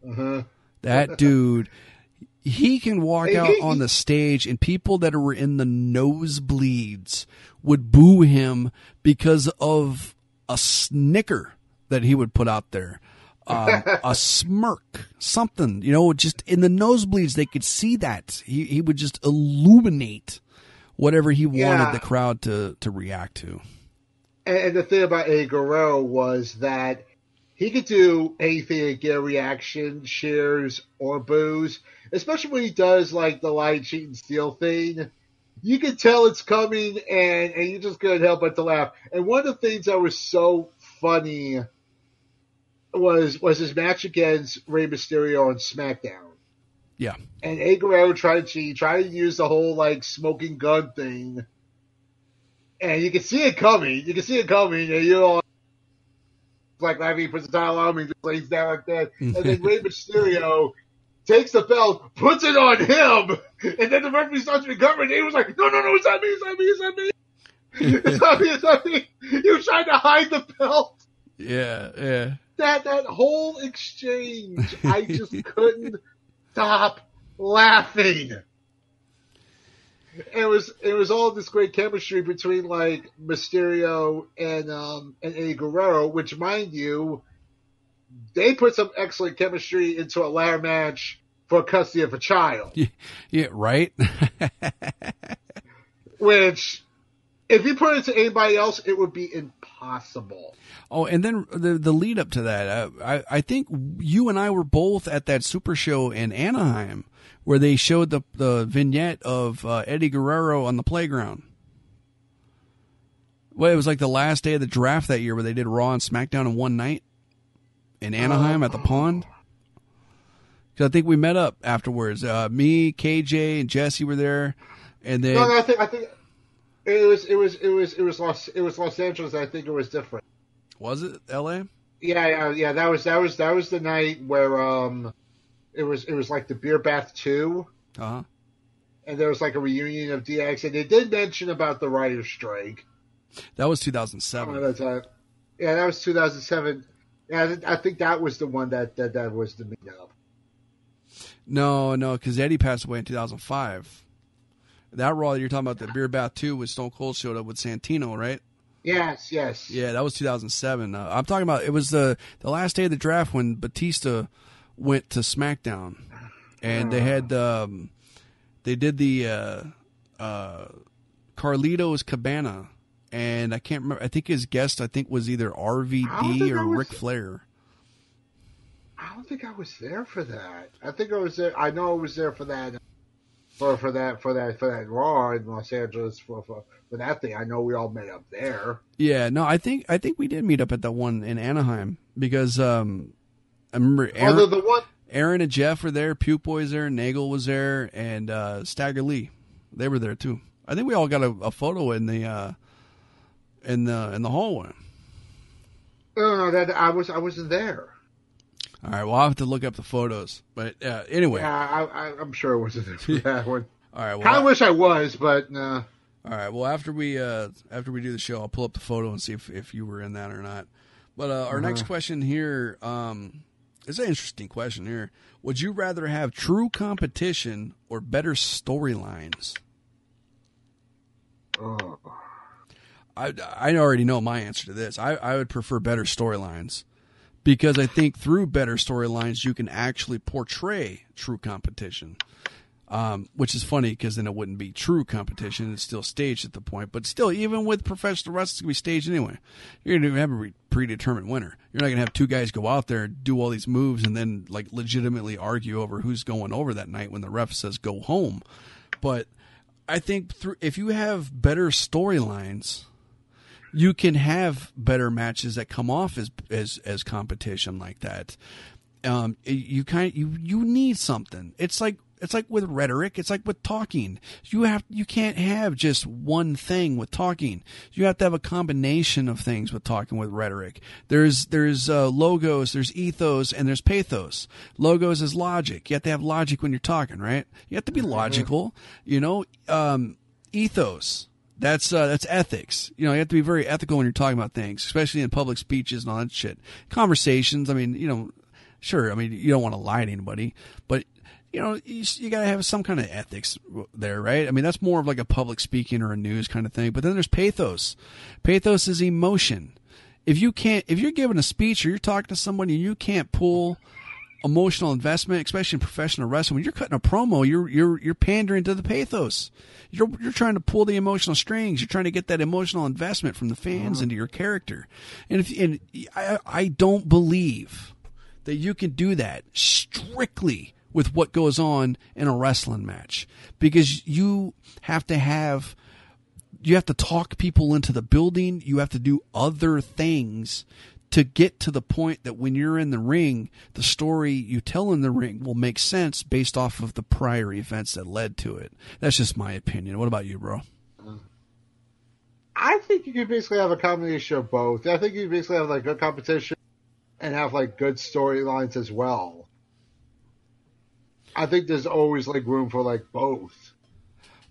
Speaker 1: Uh-huh. That dude, he can walk out on the stage and people that were in the nosebleeds would boo him because of a snicker that he would put out there. Um, a smirk, something, you know, just in the nosebleeds, they could see that. He, he would just illuminate whatever he wanted yeah. the crowd to, to react to.
Speaker 2: And the thing about Eddie Guerrero was that he could do anything get a reaction, cheers, or boos. Especially when he does like the light cheat and steal thing. You can tell it's coming and, and you just couldn't help but to laugh. And one of the things that was so funny was was his match against Rey Mysterio on SmackDown.
Speaker 1: Yeah.
Speaker 2: And Eddie Guerrero tried to tried to use the whole like smoking gun thing. And you can see it coming. You can see it coming, and you know like Ivy puts the title on me, just lays down like that. And then Rey Mysterio takes the belt, puts it on him, and then the referee starts recovering. And he was like, "No, no, no, it's not me, it's not me, it's not me." I mean, I mean, he was trying to hide the belt.
Speaker 1: Yeah, yeah.
Speaker 2: That that whole exchange, I just couldn't stop laughing. It was it was all this great chemistry between like Mysterio and um and Eddie Guerrero, which mind you, they put some excellent chemistry into a ladder match for custody of a child.
Speaker 1: Yeah, yeah right.
Speaker 2: which, if you put it to anybody else, it would be impossible.
Speaker 1: Oh, and then the the lead up to that, uh, I I think you and I were both at that Super Show in Anaheim where they showed the the vignette of uh, Eddie Guerrero on the playground. Well, it was like the last day of the draft that year where they did Raw and SmackDown in one night in Anaheim at the pond. Because I think we met up afterwards. Uh, me, KJ, and Jesse were there, and then
Speaker 2: No, no, I think I think it was it was it was it was Los it was Los Angeles. I think it was different.
Speaker 1: was it L.A.
Speaker 2: Yeah, yeah, yeah. That was that was that was the night where um, it was it was like the beer bath two,
Speaker 1: Uh huh.
Speaker 2: and there was like a reunion of DX, and they did mention about the writer's strike.
Speaker 1: That was
Speaker 2: Oh,
Speaker 1: 2007.
Speaker 2: that's, uh, yeah, that was 2007. Yeah, I think- I think that was the one that that, that was the meetup.
Speaker 1: No, no, because Eddie passed away in 2005. That Raw that you're talking about, the beer bath two, with Stone Cold showed up with Santino, right?
Speaker 2: Yes, yes.
Speaker 1: Yeah, that was 2007. Uh, I'm talking about it was the the last day of the draft when Batista went to SmackDown, and they had um, they did the uh, uh, Carlito's Cabana, and I can't remember. I think his guest I think was either RVD or
Speaker 2: was-
Speaker 1: Ric Flair.
Speaker 2: I don't think I was there for that. I think I was there. I know I was there for that. For, for that for that for that Raw in Los Angeles for, for for that thing, I know we all met up there.
Speaker 1: Yeah, no, I think I think we did meet up at that one in Anaheim because um, I remember Aaron,
Speaker 2: the one,
Speaker 1: Aaron and Jeff were there, Puke Boys there, Nagel was there, and uh, Stagger Lee, they were there too. I think we all got a, a photo in the uh, in the in the hallway.
Speaker 2: no, no, that I was I wasn't there.
Speaker 1: All right, well I'll have to look up the photos, but uh, anyway,
Speaker 2: Yeah, I, I, I'm sure I wasn't for that one.
Speaker 1: all right,
Speaker 2: Kind of wish I was, but uh,
Speaker 1: all right, well after we uh, after we do the show, I'll pull up the photo and see if if you were in that or not. But uh, our next question here um, is an interesting question here. Would you rather have true competition or better storylines?
Speaker 2: oh,
Speaker 1: I, I already know my answer to this. I, I would prefer better storylines because I think through better storylines you can actually portray true competition. Um, which is funny because then it wouldn't be true competition. It's still staged at the point, but still, even with professional wrestling, it's gonna be staged anyway. You're gonna have a predetermined winner. You're not gonna have two guys go out there do all these moves and then like legitimately argue over who's going over that night when the ref says go home. But I think through if you have better storylines, you can have better matches that come off as as as competition like that. Um, you kind of, you you need something. It's like it's like with rhetoric. It's like with talking. You have you can't have just one thing with talking. You have to have a combination of things with talking with rhetoric. There's there's uh, logos, there's ethos, and there's pathos. Logos is logic. You have to have logic when you're talking, right? You have to be logical. You know, um, ethos. That's uh, that's ethics. You know, you have to be very ethical when you're talking about things, especially in public speeches and all that shit. Conversations. I mean, you know, sure. I mean, you don't want to lie to anybody, but you know, you, you got to have some kind of ethics there, right? I mean, that's more of like a public speaking or a news kind of thing. But then there's pathos. Pathos is emotion. If you can't, if you're giving a speech or you're talking to somebody and you can't pull emotional investment, especially in professional wrestling. When you're cutting a promo, you're you're you're pandering to the pathos. You're you're trying to pull the emotional strings. You're trying to get that emotional investment from the fans uh-huh. into your character. And if and I I don't believe that you can do that strictly with what goes on in a wrestling match because you have to have you have to talk people into the building. You have to do other things to get to the point that when you're in the ring, the story you tell in the ring will make sense based off of the prior events that led to it. That's just my opinion. What about you, bro?
Speaker 2: I think you could basically have a combination of both. I think you basically have like good competition and have like good storylines as well. I think there's always like room for like both.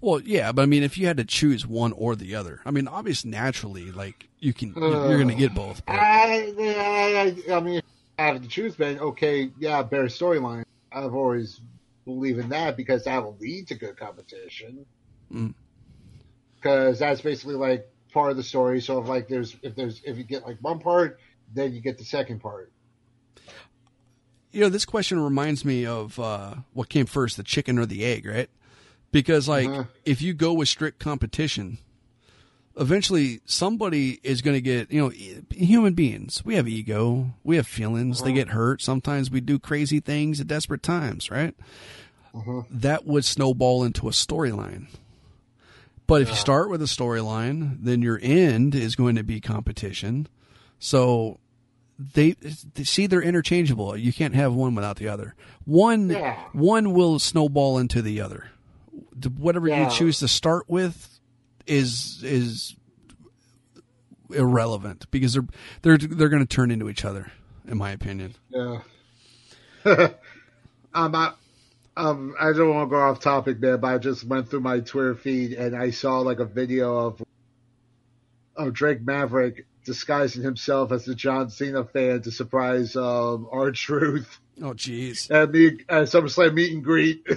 Speaker 1: Well, yeah, but I mean, if you had to choose one or the other, I mean, obviously, naturally, like you can, you're going to get both. But,
Speaker 2: I, I, I mean, if I have to choose, Ben. Okay, yeah, better storyline. I've always believed in that because that will lead to good competition.
Speaker 1: Mm.
Speaker 2: Because that's basically like part of the story. So if like there's if there's if you get like one part, then you get the second part.
Speaker 1: you know, this question reminds me of uh, what came first, the chicken or the egg, right? Because like,
Speaker 2: Uh-huh.
Speaker 1: if you go with strict competition, eventually somebody is going to get. You know, human beings, we have ego, we have feelings. They get hurt. Sometimes we do crazy things at desperate times, right? That would snowball into a storyline. But if you start with a storyline, then your end is going to be competition. So they, they see they're interchangeable. You can't have one without the other. One
Speaker 2: Yeah.
Speaker 1: one will snowball into the other. The- Whatever
Speaker 2: Yeah.
Speaker 1: you choose to start with is is irrelevant because they're they're they're going to turn into each other, in my opinion.
Speaker 2: Yeah. um, I, um, I don't want to go off topic there, but I just went through my Twitter feed and I saw like a video of of Drake Maverick disguising himself as a John Cena fan to surprise um, R-Truth
Speaker 1: Oh, jeez.
Speaker 2: at me at SummerSlam meet and greet.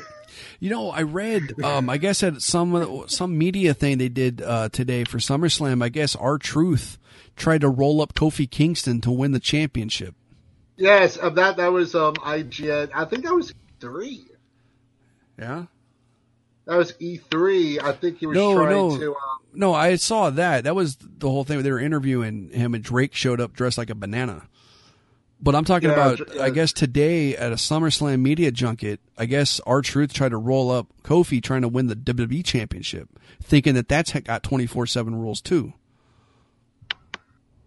Speaker 1: You know, I read, um, I guess at some some media thing they did uh, today for SummerSlam. I guess R-Truth tried to roll up Kofi Kingston to win the championship.
Speaker 2: yes, um, that that was um IGN. I think that was three.
Speaker 1: Yeah.
Speaker 2: That was E3. I think he was
Speaker 1: No,
Speaker 2: trying
Speaker 1: no.
Speaker 2: to. Um,
Speaker 1: No, I saw that. That was the whole thing. They were interviewing him, and Drake showed up dressed like a banana. But I'm talking
Speaker 2: Yeah,
Speaker 1: about,
Speaker 2: Dr-
Speaker 1: I guess today at a SummerSlam media junket, I guess R-Truth tried to roll up Kofi trying to win the WWE championship, thinking that that's got 24 7 rules too.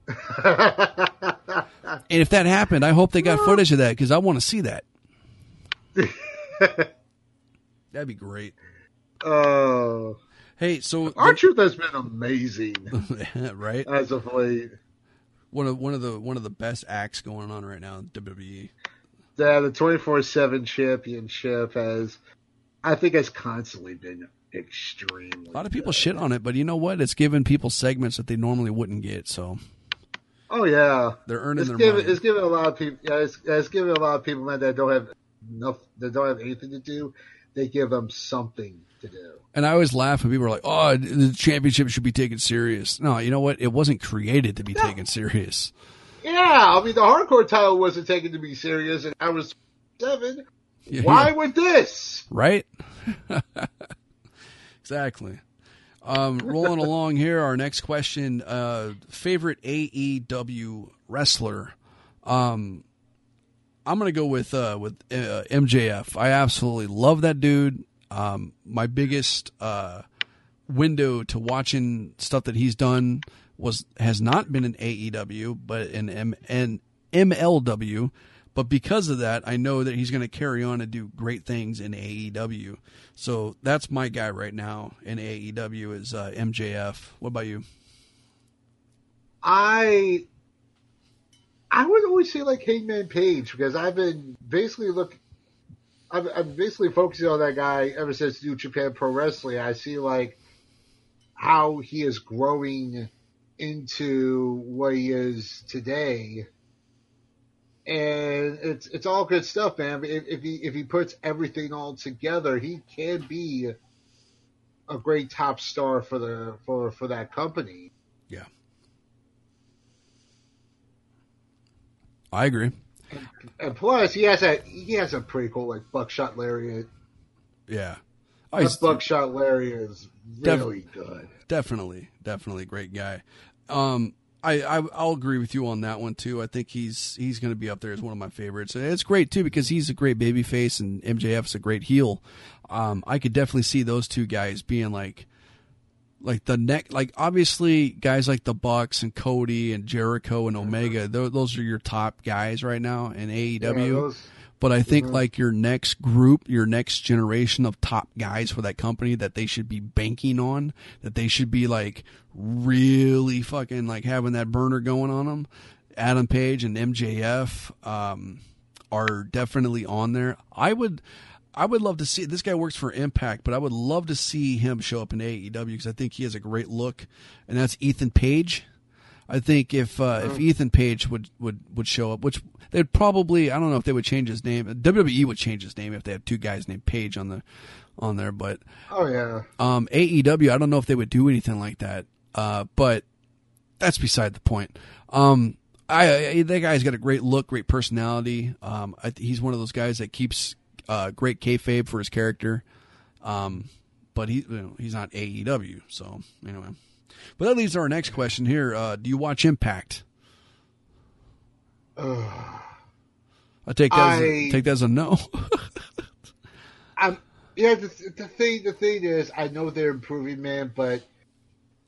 Speaker 1: and if that happened, I hope they got footage of that because I want to see that. That'd be great.
Speaker 2: Uh,
Speaker 1: Hey, so
Speaker 2: R-Truth has been amazing
Speaker 1: right?
Speaker 2: as of late.
Speaker 1: One of one of the one of the best acts going on right now in. WWE.
Speaker 2: Yeah, the twenty four seven championship has, I think, has constantly been extremely.
Speaker 1: A lot of people shit on it, but you know what? It's giving people segments that they normally wouldn't get, so
Speaker 2: Oh yeah,
Speaker 1: they're earning
Speaker 2: it's
Speaker 1: their
Speaker 2: given
Speaker 1: money.
Speaker 2: it's giving a lot of people. Yeah, it's, it's given a lot of people man that don't have enough, that don't have anything to do. They give them something to do.
Speaker 1: And I always laugh when people are like, "Oh, the championship should be taken serious." No, you know what? It wasn't created to be taken serious.
Speaker 2: Yeah, I mean the hardcore title wasn't taken to be serious, and I was seven.
Speaker 1: Yeah,
Speaker 2: Why
Speaker 1: yeah.
Speaker 2: with this?
Speaker 1: right? exactly. Um, rolling along here, our next question: uh, favorite AEW wrestler. Um, I'm gonna go with uh, with uh, MJF. I absolutely love that dude. Um, my biggest uh, window to watching stuff that he's done was has not been in AEW, but in M- in MLW. But because of that, I know that he's going to carry on and do great things in AEW. So that's my guy right now in AEW is uh, MJF. What about you?
Speaker 2: I I would always say like Hangman Page because I've been basically look. I've, I'm basically focusing on that guy ever since New Japan Pro Wrestling. I see like how he is growing into what he is today, and it's it's all good stuff, man. If, if he if he puts everything all together, he can be a great top star for the for for that company.
Speaker 1: Yeah. I agree.
Speaker 2: And plus, he has a he has a pretty cool like buckshot lariat.
Speaker 1: Yeah. Oh,
Speaker 2: That buckshot lariat is
Speaker 1: Def-
Speaker 2: really good.
Speaker 1: definitely, definitely great guy. Um, I, I I'll agree with you on that one too. I think he's he's going to be up there as one of my favorites. And it's great too because he's a great baby face and MJF's a great heel. Um, I could definitely see those two guys being like like the neck like obviously guys like the Bucks and Cody and Jericho and Omega those, those are your top guys right now in AEW.
Speaker 2: Yeah, those-
Speaker 1: But I think like your next group, your next generation of top guys for that company that they should be banking on, that they should be like really fucking like having that burner going on them. Adam Page and MJF um, are definitely on there. I would, I would love to see this guy works for Impact, but I would love to see him show up in AEW because I think he has a great look, and that's Ethan Page. I think if uh, if Ethan Page would, would, would show up, which they'd probably I don't know if they would change his name. WWE would change his name if they had two guys named Page on the on there, but
Speaker 2: Oh yeah.
Speaker 1: um, AEW I don't know if they would do anything like that. Uh, but that's beside the point. Um, I, I that guy's got a great look, great personality. Um, I, he's one of those guys that keeps uh, great kayfabe for his character. Um, but he you know, he's not AEW, so anyway. But that leads to our next question here. Uh, do you watch Impact? I take that as a,
Speaker 2: I-
Speaker 1: take that as a no.
Speaker 2: I'm yeah. The, the thing, the thing is, I know they're improving, man, but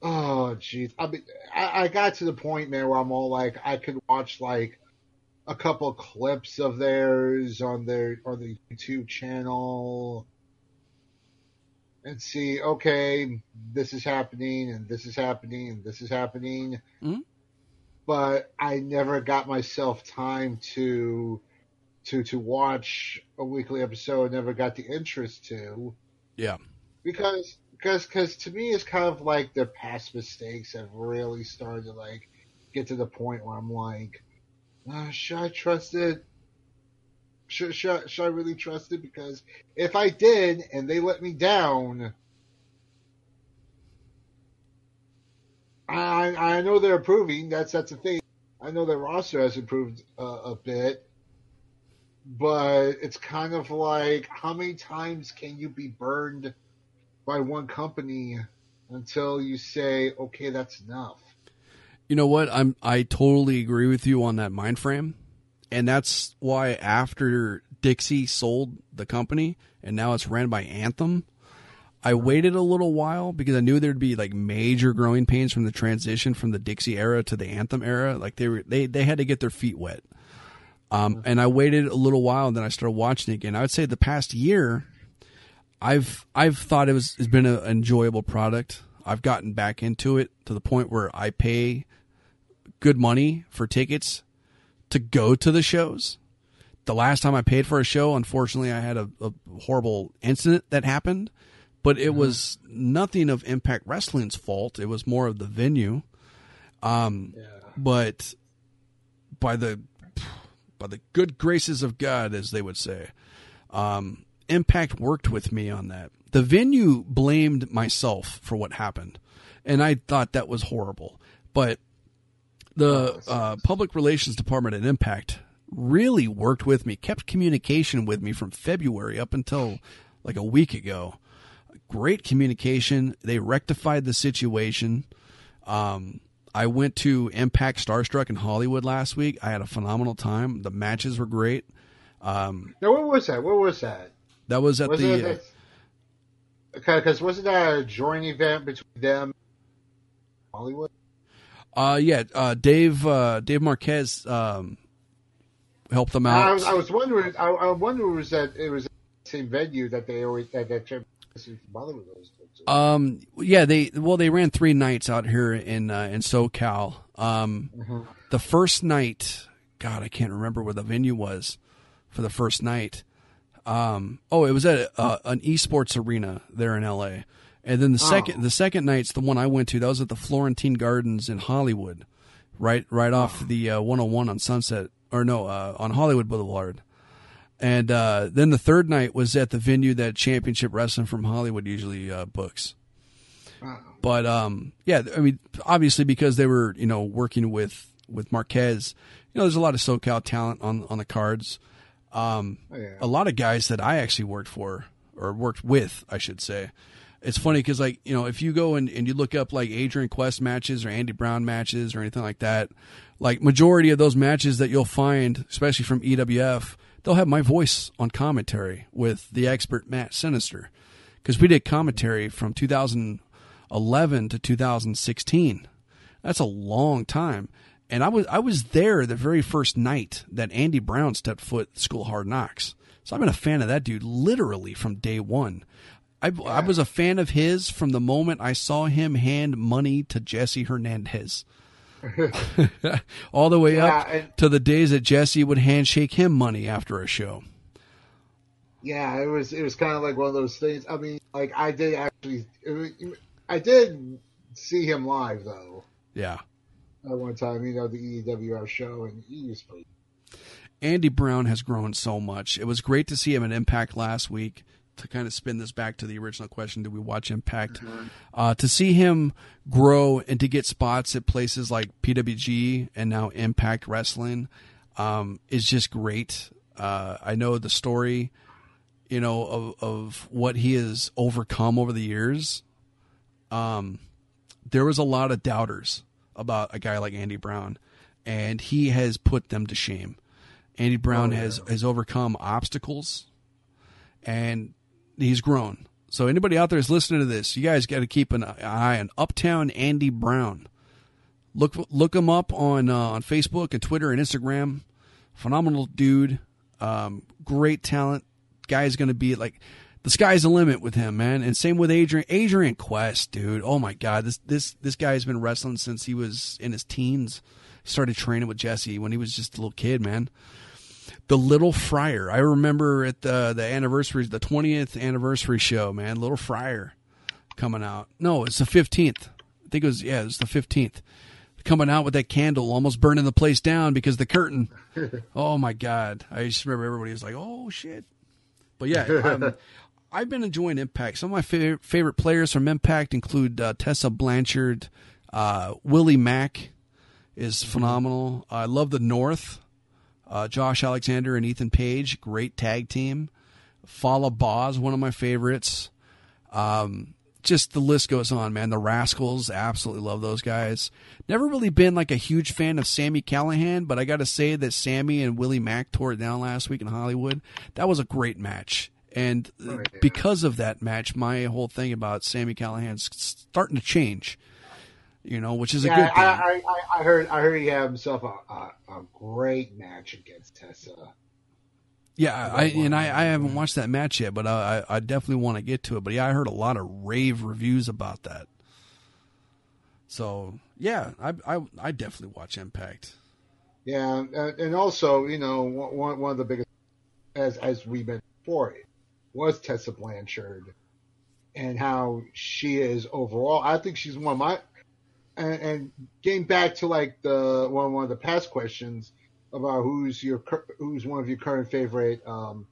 Speaker 2: oh, jeez. I mean, I, I got to the point, man, where I'm all like, I could watch like a couple clips of theirs on their on the YouTube channel and see, okay, this is happening, and this is happening, and this is happening.
Speaker 1: Mhm.
Speaker 2: But I never got myself time to to to watch a weekly episode. Never got the interest to
Speaker 1: yeah,
Speaker 2: because because because to me it's kind of like their past mistakes have really started to like get to the point where I'm like, uh, should I trust it? Should, should, should I really trust it? Because if I did and they let me down, I I know they're improving. That's that's the thing. I know their roster has improved uh, a bit, but it's kind of like how many times can you be burned by one company until you say, okay, that's enough.
Speaker 1: You know what? I'm I totally agree with you on that mind frame. And that's why after Dixie sold the company and now it's ran by Anthem, I waited a little while because I knew there'd be like major growing pains from the transition from the Dixie era to the Anthem era. Like they were they they had to get their feet wet. Um, and I waited a little while and then I started watching it again. I would say the past year I've I've thought it was has been an enjoyable product. I've gotten back into it to the point where I pay good money for tickets to go to the shows. The last time I paid for a show, unfortunately, I had a, a horrible incident that happened, but it was nothing of Impact Wrestling's fault. It was more of the venue. Um, but by the by the good graces of God, as they would say, um, Impact worked with me on that. The venue blamed myself for what happened, and I thought that was horrible. But the uh, public relations department at Impact really worked with me, kept communication with me from February up until like a week ago. Great communication. They rectified the situation. Um, I went to Impact Starstruck in Hollywood last week. I had a phenomenal time. The matches were great. Um,
Speaker 2: Now, what was that? What was that?
Speaker 1: That was at
Speaker 2: Was
Speaker 1: the.
Speaker 2: it because wasn't that a joint event between them, Hollywood?
Speaker 1: Uh, yeah, uh, Dave uh, Dave Marquez um, helped them out.
Speaker 2: I was, I was wondering. I, I wonder was that it was the same venue that they always that that trip from Hollywood goes.
Speaker 1: Um, yeah, they well they ran three nights out here in uh, in SoCal. Um, the first night, God, I can't remember where the venue was for the first night. Um, oh, it was at uh, an esports arena there in LA. And then the second the second night's the one I went to. That was at the Florentine Gardens in Hollywood, right right off the uh, 101 on Sunset or no uh, on Hollywood Boulevard. And uh, then the third night was at the venue that Championship Wrestling from Hollywood usually uh, books. But um, yeah, I mean, obviously because they were you know working with with Marquez, you know, there's a lot of SoCal talent on on the cards. Um,
Speaker 2: Oh, yeah.
Speaker 1: a lot of guys that I actually worked for or worked with, I should say. It's funny because like you know if you go and, and you look up like Adrian Quest matches or Andy Brown matches or anything like that, like majority of those matches that you'll find, especially from EWF, they'll have my voice on commentary with the expert Matt Sinister because we did commentary from 2011 to 2016. That's a long time. And I was I was there the very first night that Andy Brown stepped foot at School Hard Knocks. So I've been a fan of that dude literally from day one. I, I was a fan of his from the moment I saw him hand money to Jesse Hernandez. All the way
Speaker 2: Yeah,
Speaker 1: up to the days that Jesse would handshake him money after a show.
Speaker 2: yeah, it was it was kind of like one of those things. I mean, like I did actually, was, I did see him live though.
Speaker 1: Yeah.
Speaker 2: At one time, you know, the EWR show, and he was pretty.
Speaker 1: Andy Brown has grown so much. It was great to see him at Impact last week. To kind of spin this back to the original question, did we watch Impact? Mm-hmm. Uh, to see him grow and to get spots at places like PWG and now Impact Wrestling um, is just great. Uh, I know the story you know, of, of what he has overcome over the years, um, there was a lot of doubters about a guy like Andy Brown, and he has put them to shame. Andy Brown oh, yeah. has has overcome obstacles, and he's grown. So anybody out there is listening to this, you guys got to keep an eye on Uptown Andy Brown. Look look him up on uh, on Facebook and Twitter and Instagram. Phenomenal dude, um, great talent, guy's going to be like the sky's the limit with him, man. And same with Adrian Adrian Quest, dude. Oh my god, this this this guy's been wrestling since he was in his teens. Started training with Jesse when he was just a little kid, man. The Little Friar. I remember at the the anniversary, the twentieth anniversary show, man. Little Friar coming out. No, it's the fifteenth. I think it was yeah, it's the fifteenth. Coming out with that candle, almost burning the place down because the curtain. oh my god! I just remember everybody was like, "Oh shit!" But yeah, um, I've been enjoying Impact. Some of my favorite, favorite players from Impact include uh, Tessa Blanchard, uh, Willie Mack is mm-hmm. phenomenal. I love the North. Uh, Josh Alexander and Ethan Page, great tag team. Fallah Bahh, one of my favorites. Um, just the list goes on, man. The Rascals, absolutely love those guys. Never really been like a huge fan of Sammy Callihan, but I got to say that Sammy and Willie Mack tore it down last week in Hollywood. That was a great match. And oh, yeah. because of that match, my whole thing about Sammy Callihan's starting to change. You know, which is yeah, a good thing.
Speaker 2: I, I, I, heard I heard he had himself a, a, a great match against Tessa.
Speaker 1: Yeah, I and I, I haven't watched that match yet, but I I definitely want to get to it. But yeah, I heard a lot of rave reviews about that. So yeah, I I, I definitely watch Impact.
Speaker 2: Yeah, and also you know one one of the biggest as as we've been before was Tessa Blanchard and how she is overall. I think she's one of my and, and getting back to like the one one of the past questions about who's your who's one of your current favorite um,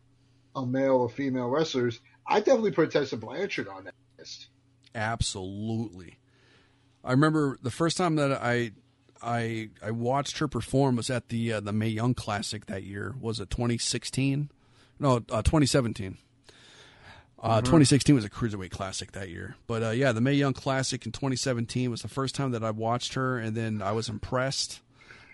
Speaker 2: a male or female wrestlers. I definitely put Tessa Blanchard on that list.
Speaker 1: Absolutely. I remember the first time that I I I watched her perform was at the uh, the Mae Young Classic that year. Was it 2016? No, uh, 2017. Uh, mm-hmm. 2016 was a cruiserweight classic that year, but uh, yeah, the Mae Young Classic in 2017 was the first time that I watched her, and then I was impressed.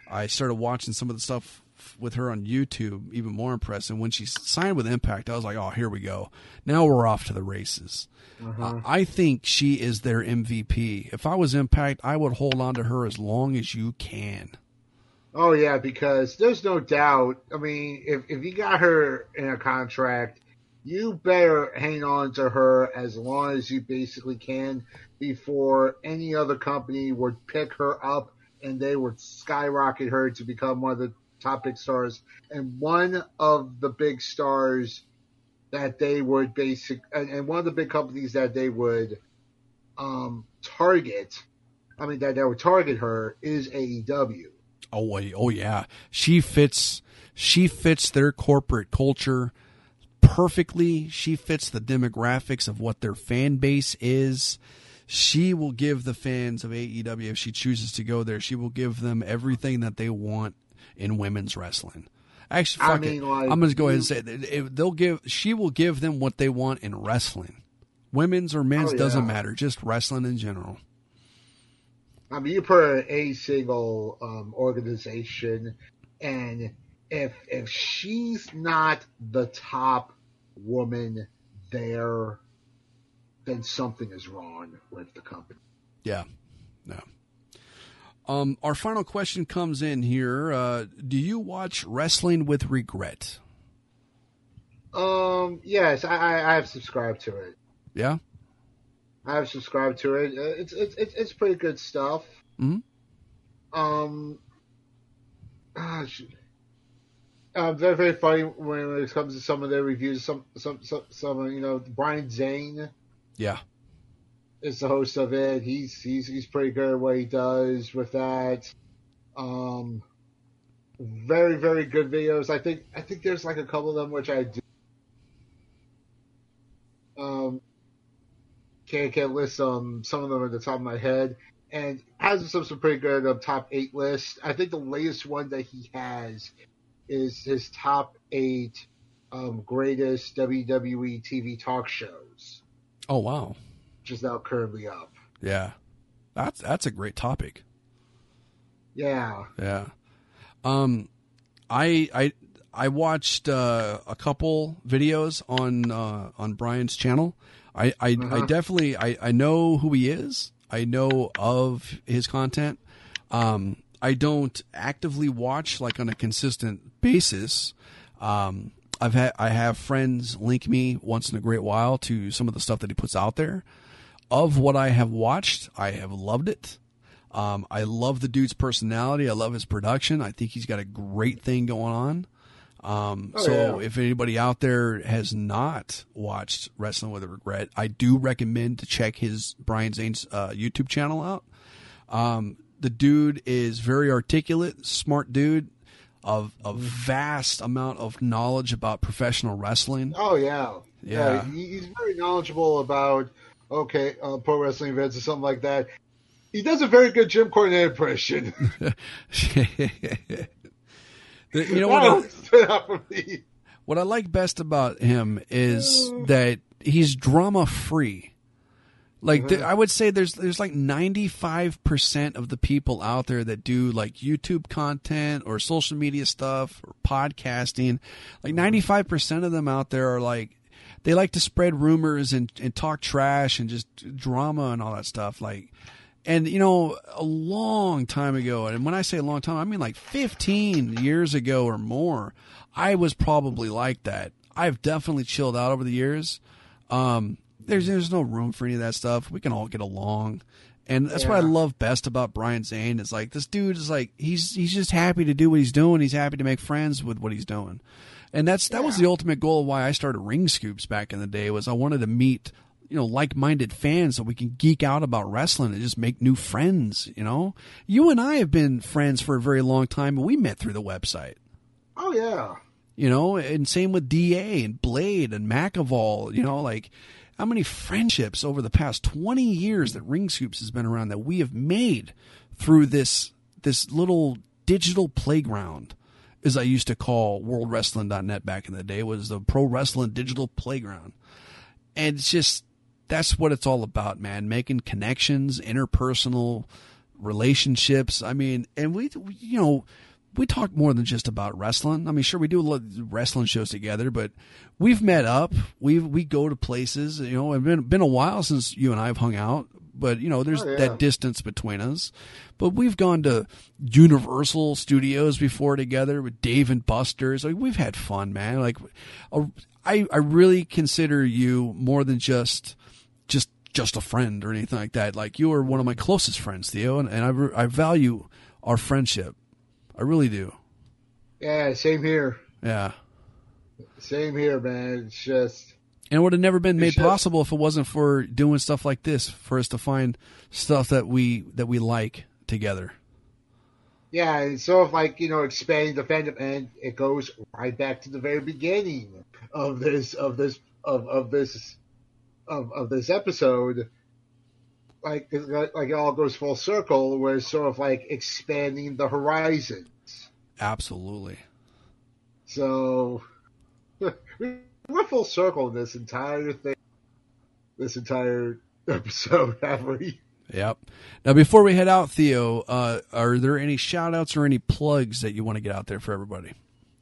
Speaker 1: I started watching some of the stuff with her on YouTube, even more impressed. And when she signed with Impact, I was like, oh, here we go. Now we're off to the races. Uh-huh. Uh, I think she is their MVP. If I was Impact, I would hold on to her as long as you can.
Speaker 2: Oh yeah, because there's no doubt. I mean, if if you got her in a contract, you better hang on to her as long as you basically can before any other company would pick her up and they would skyrocket her to become one of the top big stars. And one of the big stars that they would basic and, and one of the big companies that they would um, target, I mean that that would target her is AEW.
Speaker 1: Oh, oh yeah, she fits. She fits their corporate culture perfectly. She fits the demographics of what their fan base is. She will give the fans of AEW, if she chooses to go there, she will give them everything that they want in women's wrestling. Actually, fuck I mean, it. Like, I'm going to go ahead and say it. they'll give. She will give them what they want in wrestling. Women's or men's oh, yeah. doesn't matter. Just wrestling in general.
Speaker 2: I mean, you put a single um, organization, and if if she's not the top woman there, then something is wrong with the company.
Speaker 1: Yeah, no. Um, our final question comes in here. Uh, do you watch Wrestling with Wregret?
Speaker 2: Um, yes, I, I, have subscribed to it.
Speaker 1: Yeah,
Speaker 2: I have subscribed to it. Uh, it's it's it's, it's pretty good stuff.
Speaker 1: hmm
Speaker 2: Um, gosh, uh, very very funny when it comes to some of their reviews. Some some some, some you know Brian Zane
Speaker 1: Yeah.
Speaker 2: is the host of it. He's he's he's pretty good at what he does with that. Um, very very good videos. I think I think there's like a couple of them which I do. Um, can't can't list um some of them at the top of my head, and has some some pretty good um, top eight list. I think the latest one that he has is his top eight um, greatest WWE TV talk shows,
Speaker 1: Oh wow.
Speaker 2: which is now currently up.
Speaker 1: Yeah. That's that's a great topic.
Speaker 2: Yeah.
Speaker 1: Yeah. Um, I I I watched uh, a couple videos on uh, on Brian's channel. I I, I
Speaker 2: Uh-huh.
Speaker 1: definitely I, I know who he is. I know of his content. Um, I don't actively watch like on a consistent basis. Um, I've had I have friends link me once in a great while to some of the stuff that he puts out there. Of what I have watched, I have loved it. Um, I love the dude's personality. I love his production. I think he's got a great thing going on. Um,
Speaker 2: Oh,
Speaker 1: so
Speaker 2: yeah.
Speaker 1: if anybody out there has not watched Wrestling with a Wregret, I do recommend to check his Brian Zane's uh, YouTube channel out. Um, the dude is very articulate, smart dude, of a
Speaker 2: Mm-hmm.
Speaker 1: vast amount of knowledge about professional wrestling.
Speaker 2: Oh yeah.
Speaker 1: Yeah.
Speaker 2: he, he's very knowledgeable about okay uh, pro wrestling events or something like that. He does a very good Jim Cornette impression.
Speaker 1: The- you know what? I,
Speaker 2: always stood out for me.
Speaker 1: what I like best about him is that he's drama free. Like th- I would say, there's there's like 95 percent of the people out there that do like YouTube content or social media stuff or podcasting. Like 95 percent of them out there are like they like to spread rumors and, and talk trash and just drama and all that stuff. Like, and you know, a long time ago, and when I say a long time, I mean like 15 years ago or more, I was probably like that. I've definitely chilled out over the years. Um, there's there's no room for any of that stuff. We can all get along. And that's what I love best about Brian Zane is like this dude is like he's he's just happy to do what he's doing. He's happy to make friends with what he's doing. And that's that was the ultimate goal of why I started Ring Scoops back in the day was I wanted to meet you know like-minded fans so we can geek out about wrestling and just make new friends, you know? You and I have been friends for a very long time and we met through the website.
Speaker 2: Oh yeah.
Speaker 1: You know, and same with DA and Blade and McAvall, you know, like how many friendships over the past 20 years that Ring Scoops has been around that we have made through this this little digital playground as I used to call worldwrestling.net back in the day was the pro wrestling digital playground. And it's just that's what it's all about, man, making connections, interpersonal relationships. I mean, and we you know, we talk more than just about wrestling. I mean, sure we do a lot of wrestling shows together, but we've met up. We we go to places. You know, it's been been a while since you and I have hung out, but you know, there's
Speaker 2: Oh, yeah.
Speaker 1: that distance between us. But we've gone to Universal Studios before together with Dave and Buster's. Like we've had fun, man. Like, I I really consider you more than just just just a friend or anything like that. Like you are one of my closest friends, Theo, and, and I I value our friendship. I really do.
Speaker 2: Yeah, same here.
Speaker 1: Yeah.
Speaker 2: Same here, man. It's just
Speaker 1: And it would have never been made
Speaker 2: just-
Speaker 1: possible if it wasn't for doing stuff like this, for us to find stuff that we that we like together.
Speaker 2: yeah, it's sort of like you know expanding the fandom, and it goes right back to the very beginning of this of this of of this of of this episode. Like like it all goes full circle, where it's sort of like expanding the horizons.
Speaker 1: Absolutely.
Speaker 2: So we're full circle in this entire thing, this entire episode, have we?
Speaker 1: Yep. Now, before we head out, Theo, uh, are there any shout outs or any plugs that you want to get out there for everybody?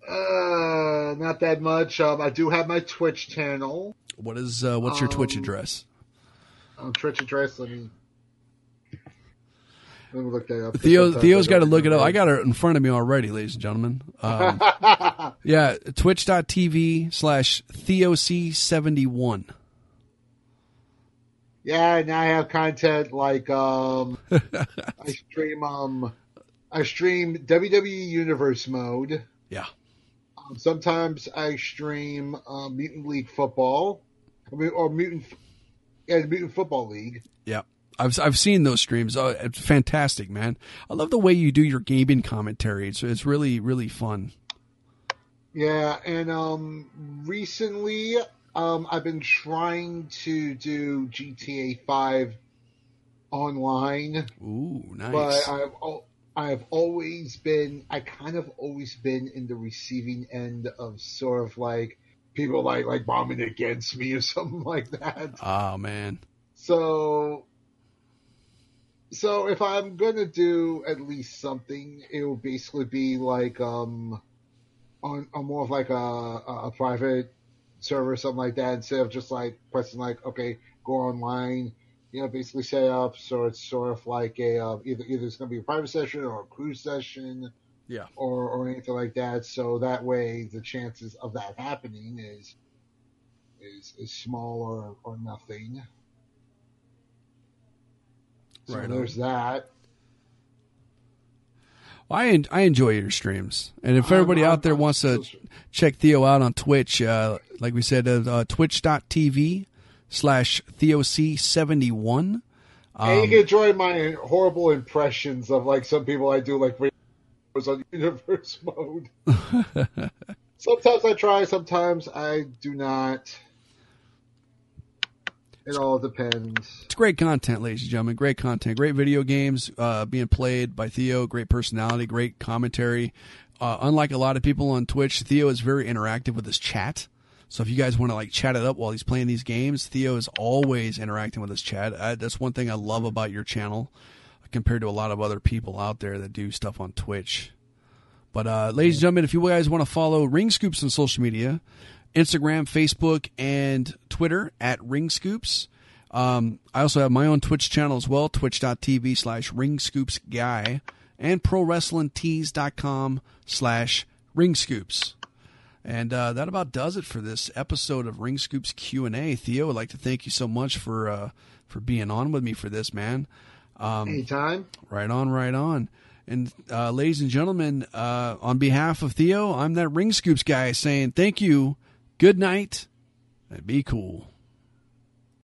Speaker 2: Uh, not that much. Um, I do have my Twitch channel.
Speaker 1: What is uh, what's your?
Speaker 2: Um, Twitch address. Let me. Let me look that up.
Speaker 1: Theo Theo's got to look it up. I got it in front of me already, ladies and gentlemen. Um, yeah, twitch.tv slash TheoC71.
Speaker 2: Yeah, now I have content like um, I stream um, I stream WWE Universe mode.
Speaker 1: Yeah.
Speaker 2: Um, sometimes I stream uh, Mutant League Football, I mean, or Mutant, yeah, Mutant Football League.
Speaker 1: Yeah. I've I've seen those streams. Oh, it's fantastic, man. I love the way you do your gaming commentary. It's it's really really fun.
Speaker 2: Yeah, and um, recently um, I've been trying to do GTA Five online.
Speaker 1: Ooh, nice.
Speaker 2: But I've I've always been I kind of always been in the receiving end of sort of like people like like bombing against me or something like that.
Speaker 1: Oh man.
Speaker 2: So so if I'm gonna do at least something, it will basically be like um on, on more of like a, a private server or something like that instead of just like pressing like okay go online you know basically set up so it's sort of like a uh, either either it's going to be a private session or a crew session
Speaker 1: yeah.
Speaker 2: or or anything like that. So that way the chances of that happening is is is small or or nothing. So
Speaker 1: right
Speaker 2: there's that.
Speaker 1: Well, I I enjoy your streams, and if everybody
Speaker 2: I'm,
Speaker 1: out there
Speaker 2: I'm,
Speaker 1: wants to check Theo out on Twitch, uh, like we said, uh, uh, twitch.tv slash TheoC71.
Speaker 2: Um, and you can join my horrible impressions of like some people I do like videos on universe mode. sometimes I try, sometimes I do not. It all depends.
Speaker 1: It's great content, ladies and gentlemen. Great content. Great video games uh, being played by Theo. Great personality. Great commentary. Uh, unlike a lot of people on Twitch, Theo is very interactive with his chat. So if you guys want to like chat it up while he's playing these games, Theo is always interacting with his chat. I, that's one thing I love about your channel compared to a lot of other people out there that do stuff on Twitch. But uh, ladies and gentlemen, if you guys want to follow Ring Scoops on social media, Instagram, Facebook, and Twitter at Ring Scoops. Um, I also have my own Twitch channel as well, twitch.tv slash Ring Scoops Guy, and ProWrestlingTees.com slash Ring Scoops. And uh, that about does it for this episode of Ring Scoops Q and A. Theo, I'd like to thank you so much for uh, for being on with me for this, man.
Speaker 2: Um, Anytime.
Speaker 1: Right on, right on. And uh, ladies and gentlemen, uh, on behalf of Theo, I'm that Ring Scoops guy saying thank you, good night, and be cool.